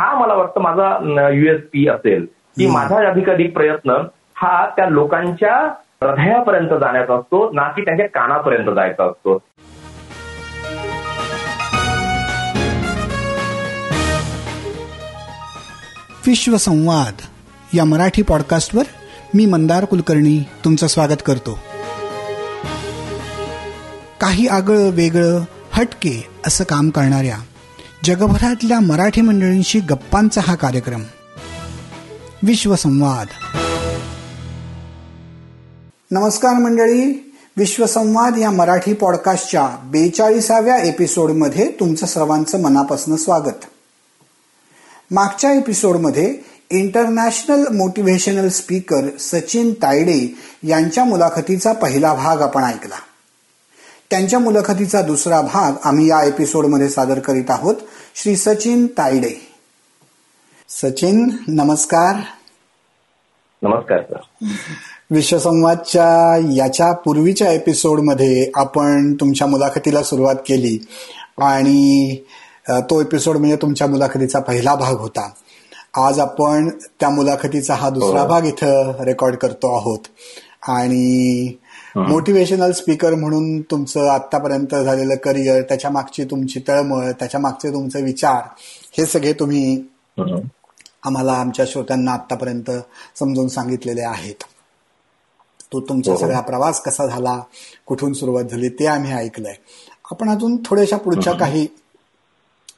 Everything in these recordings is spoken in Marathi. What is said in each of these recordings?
हा मला वाटतं माझा युएसपी असेल की माझा अधिकाधिक प्रयत्न हा त्या लोकांच्या हृदयापर्यंत जाण्याचा असतो ना की त्यांच्या कानापर्यंत जायचा असतो. विश्वसंवाद या मराठी पॉडकास्टवर मी मंदार कुलकर्णी तुमचं स्वागत करतो. काही आगळं वेगळं हटके असं काम करणाऱ्या जगभरातल्या मराठी मंडळींशी गप्पांचा हा कार्यक्रम. विश्वसंवाद. नमस्कार मंडळी. विश्वसंवाद या मराठी पॉडकास्टच्या बेचाळीसाव्या एपिसोडमध्ये तुमचं सर्वांचं मनापासून स्वागत. मागच्या एपिसोडमध्ये international motivational speaker Sachin Tayade यांच्या मुलाखतीचा पहिला भाग आपण ऐकला. त्यांच्या मुलाखतीचा दुसरा भाग आम्ही या एपिसोडमध्ये सादर करीत आहोत. श्री सचिन तायडे. सचिन नमस्कार. नमस्कार सर. विश्वसंवादच्या याच्या पूर्वीच्या एपिसोडमध्ये आपण तुमच्या मुलाखतीला सुरुवात केली आणि तो एपिसोड म्हणजे तुमच्या मुलाखतीचा पहिला भाग होता. आज आपण त्या मुलाखतीचा हा दुसरा हो. भाग इथं रेकॉर्ड करतो आहोत. आणि मोटिवेशनल स्पीकर म्हणून तुमचं आतापर्यंत झालेलं करिअर त्याच्या मागची तुमची तळमळ त्याच्या मागचे तुमचे विचार हे सगळे तुम्ही आम्हाला आमच्या श्रोत्यांना आतापर्यंत समजून सांगितलेले आहेत. तो तुमचा हो. सगळा प्रवास कसा झाला कुठून सुरुवात झाली ते आम्ही ऐकलंय. आपण अजून थोड्याशा पुढच्या काही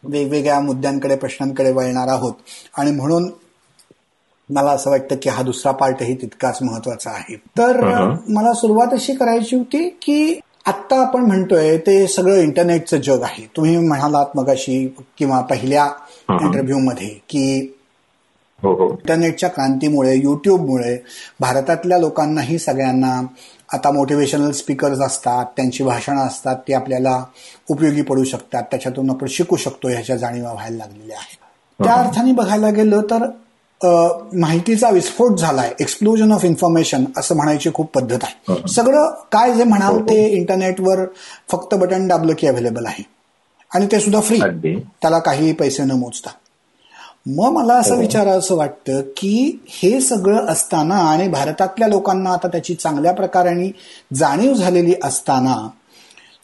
वेगवेगळ्या मुद्द्यांकडे प्रश्नांकडे वळणार आहोत. आणि म्हणून मला असं वाटतं की हा दुसरा पार्टही तितकाच महत्त्वाचा आहे. तर मला सुरुवात अशी करायची होती की आत्ता आपण म्हणतोय ते सगळं इंटरनेटचं जग आहे. तुम्ही म्हणालात मगाशी किंवा पहिल्या इंटरव्ह्यू मध्ये की हो, हो. इंटरनेटच्या क्रांतीमुळे युट्यूबमुळे भारतातल्या लोकांनाही सगळ्यांना आता मोटिवेशनल स्पीकर्स असतात त्यांची भाषणं असतात ती आपल्याला उपयोगी पडू शकतात. त्याच्यातून आपण शिकू शकतो ह्याच्या जाणीवा व्हायला लागलेल्या आहेत. त्या अर्थाने बघायला गेलं तर माहितीचा विस्फोट झालाय. एक्सप्लोजन ऑफ इन्फॉर्मेशन असं म्हणायची खूप पद्धत आहे. सगळं काय जे म्हणाल ते इंटरनेटवर फक्त बटन दाबलं की अवेलेबल आहे. आणि ते सुद्धा फ्री त्याला काही पैसे न मोजता. मग मला असं हो. विचारावं वाटतं की हे सगळं असताना आणि भारतातल्या लोकांना आता त्याची चांगल्या प्रकारे जाणीव झालेली असताना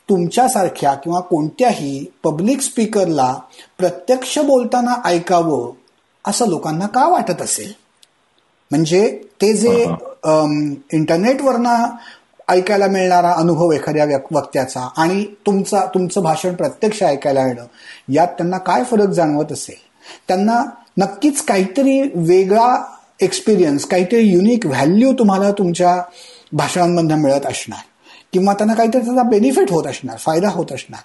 तुमच्यासारख्या किंवा कोणत्याही पब्लिक स्पीकरला प्रत्यक्ष बोलताना ऐकावं असं लोकांना का वाटत असेल? म्हणजे ते जे इंटरनेटवरनं ऐकायला मिळणारा अनुभव एखाद्या वक्त्याचा आणि तुमचा तुमचं भाषण प्रत्यक्ष ऐकायला येणं यात त्यांना काय फरक जाणवत असेल? त्यांना नक्कीच काहीतरी वेगळा एक्सपिरियन्स काहीतरी युनिक व्हॅल्यू तुम्हाला तुमच्या भाषणांमधून मिळत असणार. किंवा त्यांना काहीतरी त्याचा बेनिफिट होत असणार फायदा होत असणार.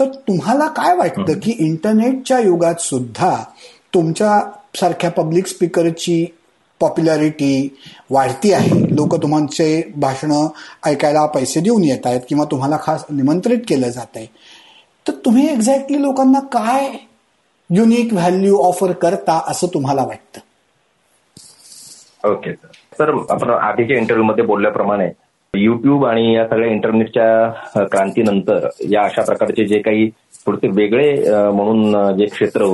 तर तुम्हाला काय वाटतं की इंटरनेटच्या युगात सुद्धा तुमच्या सारख्या पब्लिक स्पीकरची पॉप्युलॅरिटी वाढती आहे. लोक तुमचे भाषण ऐकायला पैसे देऊन येत आहेत किंवा तुम्हाला खास निमंत्रित केलं जात आहे. तर तुम्ही एक्झॅक्टली लोकांना काय युनिक व्हॅल्यू ऑफर करता असं तुम्हाला वाटतं? ओके सर आपण आधीच्या इंटरव्ह्यू मध्ये बोलल्याप्रमाणे युट्यूब आणि या सगळ्या इंटरनेटच्या क्रांतीनंतर या अशा प्रकारचे जे काही थोडेसे वेगळे म्हणून जे क्षेत्र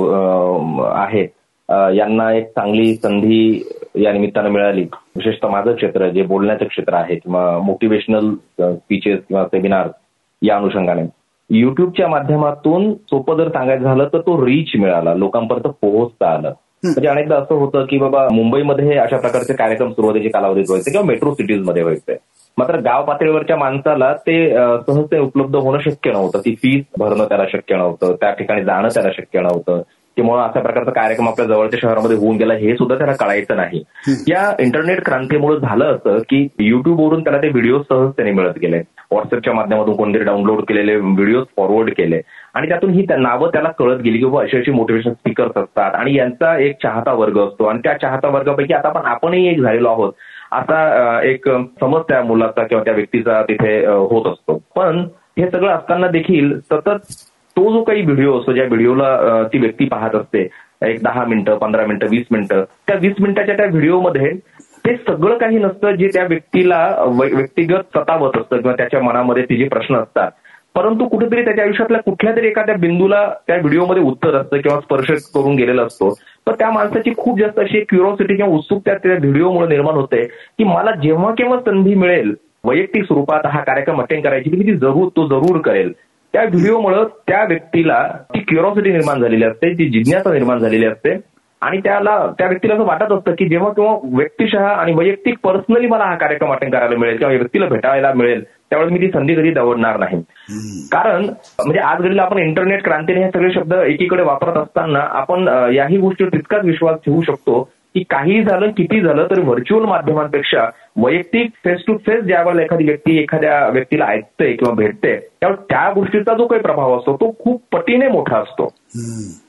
आहेत यांना एक चांगली संधी या निमित्तानं मिळाली. विशेषतः माझं क्षेत्र जे बोलण्याचं क्षेत्र आहे किंवा मोटिवेशनल स्पीचेस किंवा सेमिनार या अनुषंगाने. युट्यूबच्या माध्यमातून सोपं जर सांगायचं झालं तर तो रीच मिळाला. लोकांपर्यंत पोहोचता आलं. म्हणजे अनेकदा असं होतं की बाबा मुंबईमध्ये अशा प्रकारचे कार्यक्रम सुरुवातीच्या कालावधीत व्हायचे किंवा मेट्रो सिटीजमध्ये व्हायचे. मात्र गाव पातळीवरच्या माणसाला ते सहजते उपलब्ध होणं शक्य नव्हतं. ती फीस भरणं त्याला शक्य नव्हतं. त्या ठिकाणी जाणं त्याला शक्य नव्हतं. किंवा अशा प्रकारचा कार्यक्रम आपल्या जवळच्या शहरामध्ये होऊन गेला हे सुद्धा त्याला कळायचं नाही. या इंटरनेट क्रांतीमुळे झालं असं की युट्यूबवरून त्याला ते व्हिडिओ सहजतेने मिळत गेले. व्हॉट्सअपच्या माध्यमातून कोणतरी डाउनलोड केलेले व्हिडिओ फॉरवर्ड केले. आणि त्यातून ही नावं त्याला कळत गेली की अशी अशी मोटिवेशन स्पीकर्स असतात. आणि यांचा एक चाहता वर्ग असतो. आणि त्या चाहता वर्गापैकी आता आपण आपणही एक झालेलो आहोत. आता एक समज त्या मुलाचा किंवा त्या व्यक्तीचा तिथे होत असतो. पण हे सगळं असताना देखील सतत तो जो काही व्हिडिओ असतो ज्या व्हिडिओला ती व्यक्ती पाहत असते एक दहा मिनिटं पंधरा मिनिटं वीस मिनिटं त्या वीस मिनिटाच्या त्या व्हिडिओमध्ये ते सगळं काही नसतं जे त्या व्यक्तीला व्यक्तिगत सतावत असतं किंवा त्याच्या मनामध्ये ते जे प्रश्न असतात. परंतु कुठेतरी त्याच्या आयुष्यातल्या कुठल्या तरी एखाद्या बिंदूला त्या व्हिडिओमध्ये उत्तर असतं किंवा स्पर्श करून गेलेला असतो. तर त्या माणसाची खूप जास्त अशी क्युरोसिटी किंवा उत्सुकता त्या व्हिडिओमुळे निर्माण होते की मला जेव्हा केव्हा संधी मिळेल वैयक्तिक स्वरूपात हा कार्यक्रम अटेंड करायची की ती जरूर तो जरूर करेल. त्या व्हिडिओमुळे त्या व्यक्तीला ती क्युरिओसिटी निर्माण झालेली असते ती जिज्ञासा निर्माण झालेली असते. आणि त्याला त्या व्यक्तीला असं वाटत असतं की जेव्हा किंवा व्यक्तिशः आणि वैयक्तिक पर्सनली मला हा कार्यक्रम अटेंड करायला मिळेल किंवा व्यक्तीला भेटायला मिळेल त्यावेळेस मी ती संधी कधी दवडणार नाही. कारण म्हणजे आज घडीला आपण इंटरनेट क्रांतीने हे सगळे शब्द एकीकडे वापरत असताना आपण याही गोष्टीवर तितकाच विश्वास ठेवू शकतो की काही झालं किती झालं तरी व्हर्च्युअल माध्यमांपेक्षा वैयक्तिक फेस टू फेस ज्यावेळेला एखादी व्यक्ती एखाद्या व्यक्तीला ऐकते किंवा भेटते त्यावेळेस त्या गोष्टीचा जो काही प्रभाव असतो तो खूप पटीने मोठा असतो.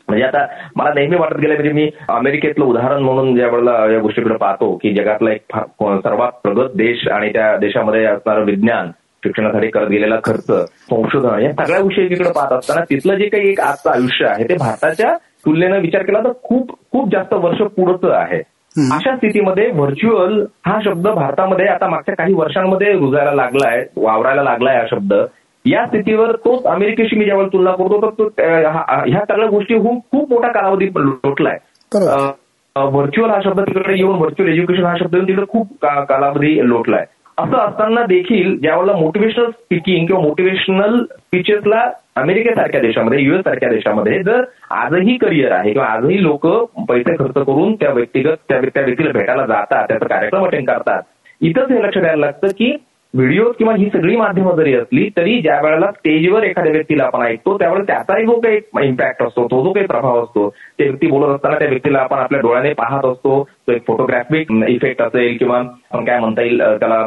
म्हणजे आता मला नेहमी वाटत गेलं म्हणजे मी अमेरिकेतलं उदाहरण म्हणून ज्या वेळेला या गोष्टीकडे पाहतो की जगातला एक सर्वात प्रगत देश आणि त्या देशामध्ये असणारं विज्ञान शिक्षणासाठी करत गेलेला खर्च संशोधन या सगळ्या गोष्टी एकीकडे पाहत असताना तिथलं जे काही एक आजचं आयुष्य आहे ते भारताच्या तुलनेनं विचार केला तर खूप खूप जास्त वर्ष पुढचं आहे. अशा स्थितीमध्ये व्हर्च्युअल हा शब्द भारतामध्ये आता मागच्या काही वर्षांमध्ये रुजायला लागलाय वावरायला लागलाय हा शब्द. या स्थितीवर तोच अमेरिकेशी मी ज्यावेळेला तुलना करतो तर तो ह्या सगळ्या गोष्टी खूप मोठा कालावधी लोटलाय. व्हर्च्युअल हा शब्द तिकडे येऊन व्हर्च्युअल एज्युकेशन हा शब्द येऊन तिकडे खूप कालावधी लोटलाय. असं असताना देखील ज्यावेळेला मोटिवेशनल स्पीकिंग किंवा मोटिवेशनल स्पीचेसला अमेरिकेसारख्या देशामध्ये युएस सारख्या देशामध्ये जर आजही करिअर आहे किंवा आजही लोक पैसे खर्च करून त्या व्यक्तिगत त्या व्यक्तीला भेटायला जातात त्याचा कार्यक्रम अटेंड करतात इथंच हे लक्ष द्यायला लागतं की व्हिडिओ किंवा ही सगळी माध्यमं जरी असली तरी ज्या वेळेला स्टेजवर एखाद्या व्यक्तीला आपण ऐकतो त्यावेळेला त्याचाही जो काही इम्पॅक्ट असतो तो जो काही प्रभाव असतो ते व्यक्ती बोलत असताना त्या व्यक्तीला आपण आपल्या डोळ्याने पाहत असतो तो एक फोटोग्राफिक इफेक्ट असेल किंवा काय म्हणता येईल त्याला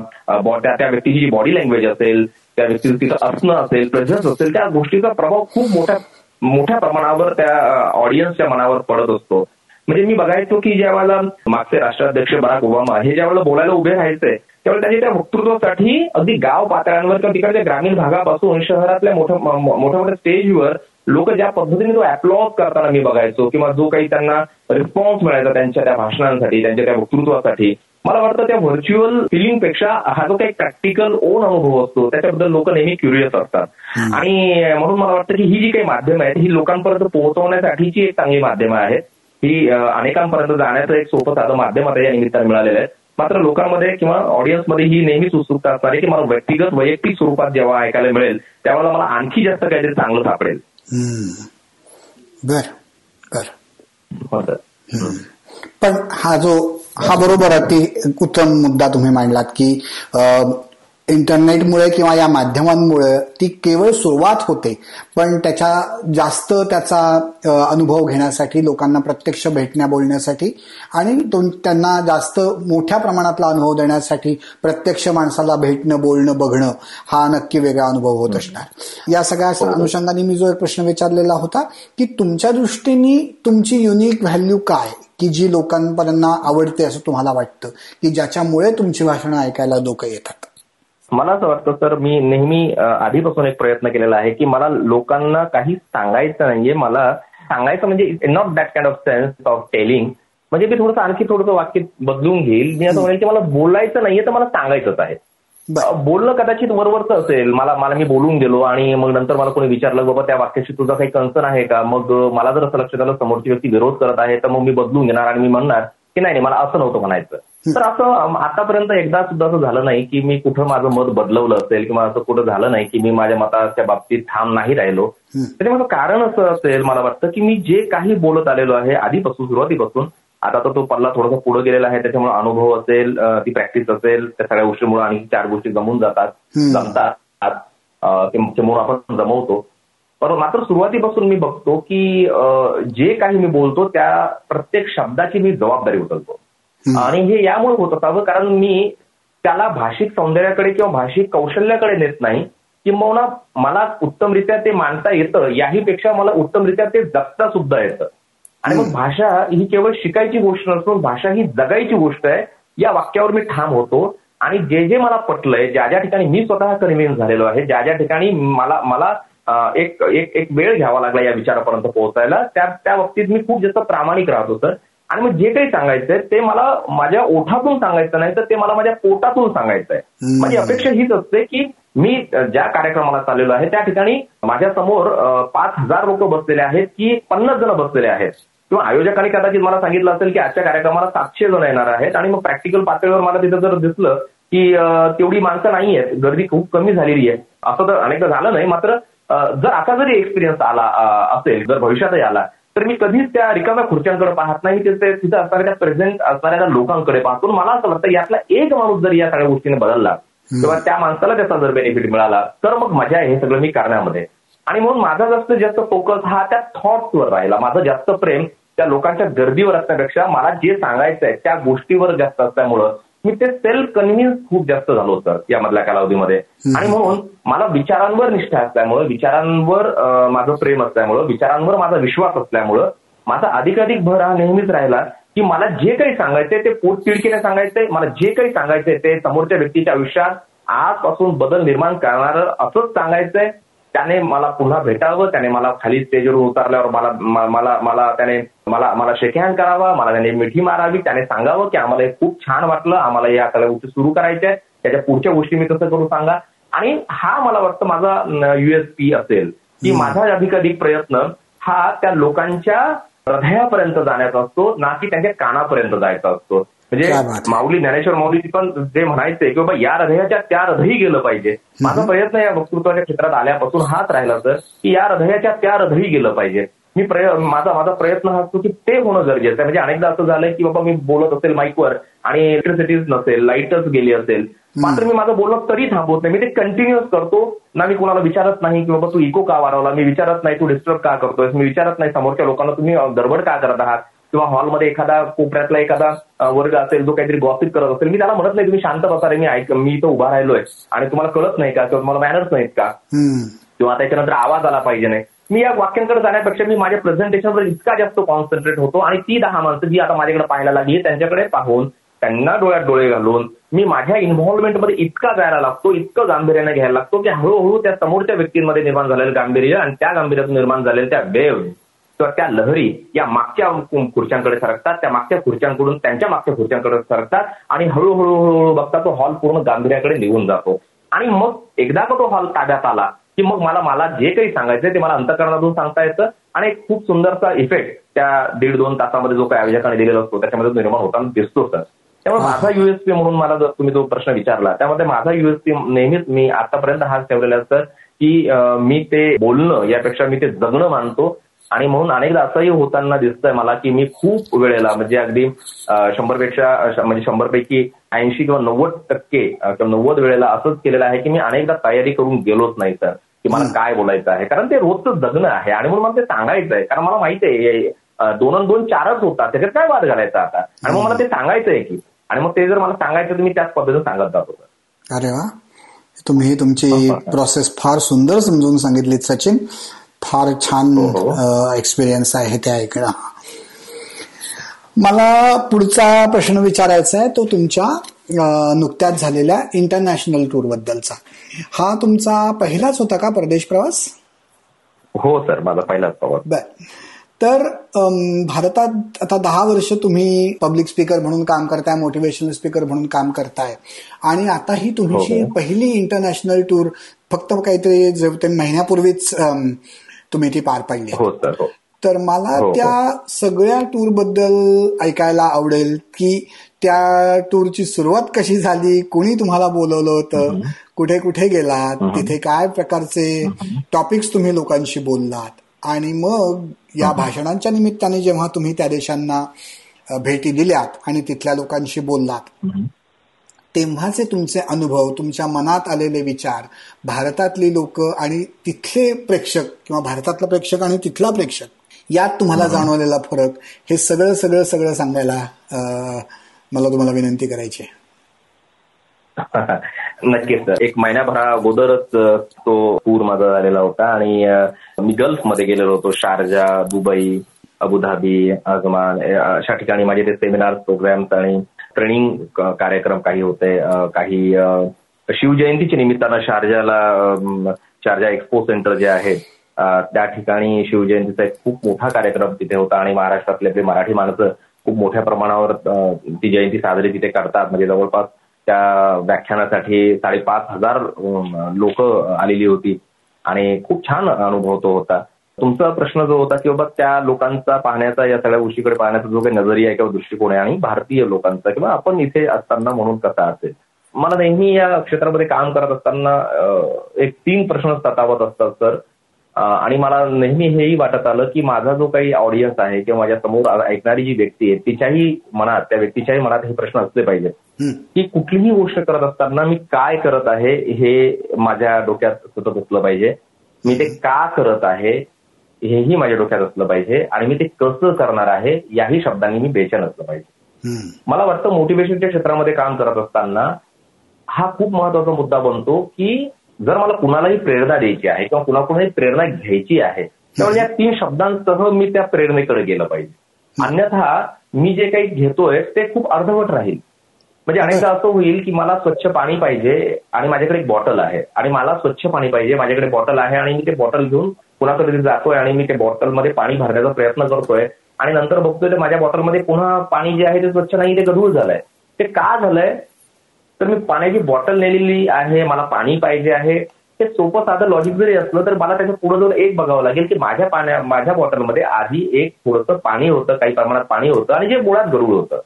त्या त्या व्यक्तीची जी बॉडी लँग्वेज असेल त्या व्यक्तीचं तिथं असणं असेल प्रेझन्स असेल त्या गोष्टीचा प्रभाव खूप मोठ्या मोठ्या प्रमाणावर त्या ऑडियन्सच्या मनावर पडत असतो. म्हणजे मी बघायचो की ज्या वेळेला मागचे राष्ट्राध्यक्ष बराक ओबामा हे ज्या वेळेला बोलायला उभे राहायचे त्यामुळे त्यांनी त्या वक्तृत्वासाठी अगदी गाव पातळ्यांवर किंवा तिकडच्या ग्रामीण भागापासून शहरातल्या मोठ्या मोठ्या मोठ्या स्टेजवर लोक ज्या पद्धतीने तो अप्लॉज करताना मी बघायचो किंवा जो काही त्यांना रिस्पॉन्स मिळायचा त्यांच्या त्या भाषणांसाठी त्यांच्या त्या वक्तृत्वासाठी मला वाटतं त्या व्हर्च्युअल फिलिंगपेक्षा हा जो काही प्रॅक्टिकल ओन अनुभव असतो त्याच्याबद्दल लोक नेहमी क्युरियस असतात. आणि म्हणून मला वाटतं की ही जी काही माध्यमं आहेत ही लोकांपर्यंत पोहोचवण्यासाठीची एक चांगली माध्यमं आहेत. ही अनेकांपर्यंत जाण्याचं एक सोपं साधं माध्यम आता या निमित्तानं मिळालेलं आहे. मात्र लोकांमध्ये किंवा ऑडियन्समध्ये ही नेहमीच उत्सुकता असणार आहे की मला व्यक्तिगत वैयक्तिक स्वरूपात जेव्हा ऐकायला मिळेल त्यावेळेला मला आणखी जास्त काहीतरी चांगलं सापडेल. बर बर. पण हा जो हा बरोबर अति उत्तम मुद्दा तुम्ही मांडलात की इंटरनेटमुळे किंवा या माध्यमांमुळे ती केवळ सुरुवात होते. पण त्याच्या जास्त त्याचा अनुभव घेण्यासाठी लोकांना प्रत्यक्ष भेटण्या बोलण्यासाठी आणि त्यांना जास्त मोठ्या प्रमाणातला अनुभव देण्यासाठी प्रत्यक्ष माणसाला भेटणं बोलणं बघणं हा नक्की वेगळा अनुभव होत असणार. या सगळ्या. अनुषंगाने मी जो एक प्रश्न विचारलेला होता की तुमच्या दृष्टीने तुमची युनिक व्हॅल्यू काय? की जी लोकांपर्यंत आवडते असं तुम्हाला वाटतं? की ज्याच्यामुळे तुमची भाषणं ऐकायला लोक येतात? मला असं वाटतं सर मी नेहमी आधीपासून एक प्रयत्न केलेला आहे की मला लोकांना काही सांगायचं नाहीये. मला सांगायचं म्हणजे not that kind of sense of telling म्हणजे मी थोडंसं आणखी थोडंसं वाक्य बदलून घेईल. मी असं म्हणेल की मला बोलायचं नाहीये तर मला सांगायचंच आहे. बोलणं कदाचित वरवरचं असेल. मला मला मी बोलून गेलो आणि मग नंतर मला कोणी विचारलं बाबा त्या वाक्याशी तुझा काही कन्सर्न आहे का? मग मला जर असं लक्षात आलं समोरची व्यक्ती विरोध करत आहे तर मग मी बदलून घेणार आणि मी म्हणणार. की नाही मला असं नव्हतं म्हणायचं. तर असं आतापर्यंत एकदा सुद्धा असं झालं नाही की मी कुठं माझं मत बदलवलं असेल किंवा असं कुठं झालं नाही की मी माझ्या मताच्या बाबतीत ठाम नाही राहिलो. त्याच्यामुळे कारण असं असेल मला वाटतं की मी जे काही बोलत आलेलो आहे आधीपासून सुरुवातीपासून आता तर तो पल्ला थोडासा पुढे गेलेला आहे त्याच्यामुळे अनुभव असेल ती प्रॅक्टिस असेल त्या सगळ्या गोष्टीमुळे आणि चार गोष्टी जमून जातात जमतात म्हणून आपण जमवतो. पण मात्र सुरुवातीपासून मी बघतो की जे काही मी बोलतो त्या प्रत्येक शब्दाची मी जबाबदारी उचलतो. आणि हे यामुळे होत असावं कारण मी त्याला भाषिक सौंदर्याकडे किंवा भाषिक कौशल्याकडे नेत नाही किंबहुना मला उत्तमरित्या ते मांडता येतं याही पेक्षा मला उत्तमरित्या ते जगता सुद्धा येतं. आणि मग भाषा ही केवळ शिकायची गोष्ट नसून भाषा ही जगायची गोष्ट आहे. या वाक्यावर मी ठाम होतो. आणि जे जे मला पटलंय ज्या ज्या ठिकाणी मी स्वतः कन्व्हिन्स झालेलो आहे ज्या ज्या ठिकाणी मला मला एक एक एक वेळ घ्यावा लागला या विचारापर्यंत पोहोचायला त्या त्या बाबतीत मी खूप जास्त प्रामाणिक राहतो सर आणि मग जे काही सांगायचंय ते मला माझ्या ओठातून सांगायचं नाही तर ते मला माझ्या पोटातून सांगायचंय. माझी अपेक्षा हीच असते की मी ज्या कार्यक्रमाला चाललेलो आहे त्या ठिकाणी माझ्यासमोर पाच हजार लोक बसलेले आहेत की पन्नास जण बसलेले आहेत. किंवा आयोजकांनी कदाचित मला सांगितलं असेल की आजच्या कार्यक्रमाला सातशे जण येणार आहेत आणि मग प्रॅक्टिकल पातळीवर मला तिथं जर दिसलं की तेवढी माणसं नाही आहेत गर्दी खूप कमी झालेली आहे असं तर अनेकदा झालं नाही. मात्र जर असा जरी एक्सपिरियन्स आला असेल जर भविष्यातही आला तर मी कधीच त्या रिकाम्या खुर्च्यांकडे पाहत नाही. तिथे तिथं असणाऱ्या प्रेझेंट असणाऱ्या लोकांकडे पाहतो. मला असं वाटतं यातला एक माणूस जर या सगळ्या गोष्टीने बदलला किंवा त्या माणसाला त्याचा जर बेनिफिट मिळाला तर मग मजा आहे हे सगळं मी करण्यामध्ये आणि म्हणून माझा जास्त जास्त फोकस हा त्या थॉट्सवर राहिला. माझं जास्त प्रेम त्या लोकांच्या गर्दीवर असण्यापेक्षा मला जे सांगायचं आहे त्या गोष्टीवर जास्त असल्यामुळं मी ते सेल्फ कन्व्हिन्स खूप जास्त झालो होतं यामधल्या कालावधीमध्ये. आणि म्हणून मला विचारांवर निष्ठा असल्यामुळं विचारांवर माझं प्रेम असल्यामुळं विचारांवर माझा विश्वास असल्यामुळं माझा अधिकाधिक भर हा नेहमीच राहिला की मला जे काही सांगायचंय ते पोट तिडकीने सांगायचंय मला जे काही सांगायचंय ते समोरच्या व्यक्तीच्या आयुष्यात आजपासून बदल निर्माण करणारं असंच सांगायचंय. त्याने मला पुन्हा भेटावं त्याने मला खाली स्टेजवर उतरल्यावर मला मला मला त्याने मला मला शेकहँड करावा मला त्याने मिठी मारावी त्याने सांगावं की आम्हाला हे खूप छान वाटलं आम्हाला या सगळ्या गोष्टी सुरू करायच्या त्याच्या पुढच्या गोष्टी मी कसं करू सांगा. आणि हा मला वाटतं माझा युएसपी असेल की माझा अधिकाधिक प्रयत्न हा त्या लोकांच्या हृदयापर्यंत जाण्याचा असतो ना की त्यांच्या कानापर्यंत जायचा असतो. म्हणजे माऊली ज्ञानेश्वर माऊली पण जे म्हणायचे की बाबा या हृदयाच्या त्या हृदयी गेलं पाहिजे. माझा प्रयत्न या वक्तृत्वाच्या क्षेत्रात आल्यापासून हाच राहिला सर की या हृदयाच्या त्या हृदयी गेलं पाहिजे. मी माझा माझा प्रयत्न हा असतो की ते होणं गरजेचं आहे. म्हणजे अनेकदा असं झालंय की बाबा मी बोलत असेल माईकवर आणि इलेक्ट्रिसिटीज नसेल लाईटच गेली असेल. मात्र मी माझं बोलणं तरी थांबवत नाही. मी ते कंटिन्युअस करतो. ना मी कोणाला विचारत नाही की बाबा तू इको का वाढवला? मी विचारत नाही तू डिस्टर्ब का करतोय मी विचारत नाही समोरच्या लोकांना तुम्ही गडबड का करत आहात? किंवा हॉलमध्ये एखादा कोपऱ्यातला एखादा वर्ग असेल जो काहीतरी गॉसिप करत असेल मी त्याला म्हणत नाही तुम्ही शांत बसा रे मी ऐक मी इथं उभा राहिलोय. आणि तुम्हाला कळत नाही का किंवा तुम्हाला मॅनर्स नाहीत का? किंवा त्याच्यानंतर आवाज आला पाहिजे नाही. मी या वाक्यांकडे जाण्यापेक्षा मी माझ्या प्रेझेंटेशनवर इतका जास्त कॉन्सन्ट्रेट होतो आणि ती दहा माणसं जी आता माझ्याकडे पाहायला लागली त्यांच्याकडे पाहून त्यांना डोळ्यात डोळे घालून मी माझ्या इन्व्हॉल्वमेंटमध्ये इतका जायला लागतो इतकं गांभीर्याने घ्यायला लागतो की हळूहळू त्या समोरच्या व्यक्तींमध्ये निर्माण झालेलं गांभीर्य आणि त्या गांभीर्यातून निर्माण झालेल्या त्या वेव किंवा त्या लहरी या मागच्या खुर्च्यांकडे सरकतात त्या मागच्या खुर्च्यांकडून त्यांच्या मागच्या खुर्च्यांकडे सरकतात आणि हळूहळू हळूहळू बघता तो हॉल पूर्ण गांभीर्याकडे निघून जातो. आणि मग एकदा का तो हॉल ताब्यात आला की मग मला मला जे काही सांगायचंय ते मला अंतकरणातून सांगता येतं आणि एक खूप सुंदरसा इफेक्ट त्या दीड दोन तासामध्ये जो काही आयोजकाने दिलेला असतो त्याच्यामध्ये निर्माण होताना दिसतो सर. त्यामुळे माझा युएसपी म्हणून मला जर तुम्ही जो प्रश्न विचारला त्यामध्ये माझा युएसपी नेहमीच मी आतापर्यंत हाच ठेवलेला असतं की मी ते बोलणं यापेक्षा मी ते जगणं मानतो आणि म्हणून अनेकदा असंही होताना दिसतंय मला की मी खूप वेळेला म्हणजे अगदी शंभरपेक्षा म्हणजे शंभरपैकी ऐंशी किंवा नव्वद टक्के किंवा नव्वद वेळेला असंच केलेलं आहे की मी अनेकदा तयारी करून गेलोच नाही तर की मला काय बोलायचं आहे. कारण ते रोजचं जगणं आहे आणि म्हणून मला ते सांगायचं आहे कारण मला माहिती आहे दोन दोन चारच होतात त्याच्यात काय वाद घालायचा आता? आणि मग मला ते सांगायचं आहे की आणि मग ते जर मला सांगायचं तर मी त्याच पद्धतीने सांगत जातो अरे वा. तुम्ही तुमची प्रोसेस फार सुंदर समजून सांगितलीत सचिन. फार छान एक्सपिरियन्स हो, हो. आहे ते ऐकणं मला पुढचा प्रश्न विचारायचा आहे तो तुमच्या नुकत्याच झालेल्या इंटरनॅशनल टूर बद्दलचा. हा तुमचा पहिलाच होता का परदेश प्रवास? हो सर माझा पहिलाच प्रवास. बर. तर भारतात आता दहा वर्ष तुम्ही पब्लिक स्पीकर म्हणून काम करताय मोटिवेशनल स्पीकर म्हणून काम करताय. आणि आता ही तुमची हो, पहिली इंटरनॅशनल टूर फक्त काहीतरी महिन्यापूर्वीच तुम्ही ती पार पाडली. हो हो. तर मला हो, त्या सगळ्या टूरबद्दल ऐकायला आवडेल की त्या टूरची सुरुवात कशी झाली? कोणी तुम्हाला बोलवलं होतं? कुठे कुठे गेलात? तिथे काय प्रकारचे टॉपिक्स तुम्ही लोकांशी बोललात? आणि मग या भाषणांच्या निमित्ताने जेव्हा तुम्ही त्या देशांना भेटी दिल्यात आणि तिथल्या लोकांशी बोललात तेव्हाचे तुमचे अनुभव तुमच्या मनात आलेले विचार भारतातली लोक आणि तिथले प्रेक्षक किंवा भारतातला प्रेक्षक आणि तिथला प्रेक्षक यात तुम्हाला जाणवलेला फरक हे सगळं सगळं सगळं सांगायला मला तुम्हाला विनंती करायची नक्कीच सर. एक महिन्याभरा अगोदरच तो पूर माझा झालेला होता आणि मी मध्ये गेलेलो होतो शारजा दुबई अबुधाबी अजमान अशा ठिकाणी माझे ते सेमिनार प्रोग्राम्स आणि ट्रेनिंग कार्यक्रम काही होते काही शिवजयंतीच्या निमित्तानं शारजाला शारजा एक्सपो सेंटर जे आहे त्या ठिकाणी शिवजयंतीचा एक खूप मोठा कार्यक्रम तिथे होता आणि महाराष्ट्रातले मराठी माणसं खूप मोठ्या प्रमाणावर ती जयंती साजरी तिथे करतात. म्हणजे जवळपास त्या व्याख्यानासाठी साडेपाच हजार लोक आलेली होती आणि खूप छान अनुभव तो होता. तुमचा प्रश्न जो होता की बाबा त्या लोकांचा पाहण्याचा या सगळ्या गोष्टीकडे पाहण्याचा जो काही नजरिया आहे किंवा दृष्टिकोन आहे आणि भारतीय लोकांचा किंवा आपण इथे असताना म्हणून कसा असेल? मला नेहमी या क्षेत्रामध्ये काम करत असताना एक तीन प्रश्न सतावत असतात सर. आणि मला नेहमी हेही वाटत आलं की माझा जो काही ऑडियन्स आहे किंवा माझ्यासमोर ऐकणारी जी व्यक्ती आहे तिच्याही मनात त्या व्यक्तीच्याही मनात हे प्रश्न असले पाहिजेत. की कुठलीही गोष्ट करत असताना मी काय करत आहे हे माझ्या डोक्यात सतत असलं पाहिजे. मी ते का करत आहे? हेही माझ्या डोक्यात असलं पाहिजे आणि मी ते कसं करणार आहे याही शब्दांनी मी बेचन असलं पाहिजे. मला वाटतं मोटिवेशनच्या क्षेत्रामध्ये काम करत असताना हा खूप महत्त्वाचा मुद्दा बनतो की जर मला कुणालाही प्रेरणा द्यायची आहे किंवा कुणाकुणाही प्रेरणा घ्यायची आहे तर या तीन शब्दांसह मी त्या प्रेरणेकडे गेलं पाहिजे. अन्यथा मी जे काही घेतोय ते खूप अर्धवट राहील. म्हणजे अनेकदा असं होईल की मला स्वच्छ पाणी पाहिजे आणि माझ्याकडे एक बॉटल आहे आणि मला स्वच्छ पाणी पाहिजे माझ्याकडे बॉटल आहे आणि मी ते बॉटल घेऊन कुणाकडे जातोय आणि मी ते बॉटलमध्ये पाणी भरण्याचा प्रयत्न करतोय. आणि नंतर बघतोय तर माझ्या बॉटलमध्ये पुन्हा पाणी जे आहे ते स्वच्छ नाही ते गढूळ झालंय. ते का झालंय? तर मी पाण्याची बॉटल नेलेली आहे मला पाणी पाहिजे आहे. हे सोपं साधं लॉजिक जरी असलं तर मला त्याच्या पुढे जाऊन एक बघावं लागेल की माझ्या पाण्या माझ्या बॉटलमध्ये आधी एक थोडंसं पाणी होतं काही प्रमाणात पाणी होतं आणि जे मुळात गढूळ होतं.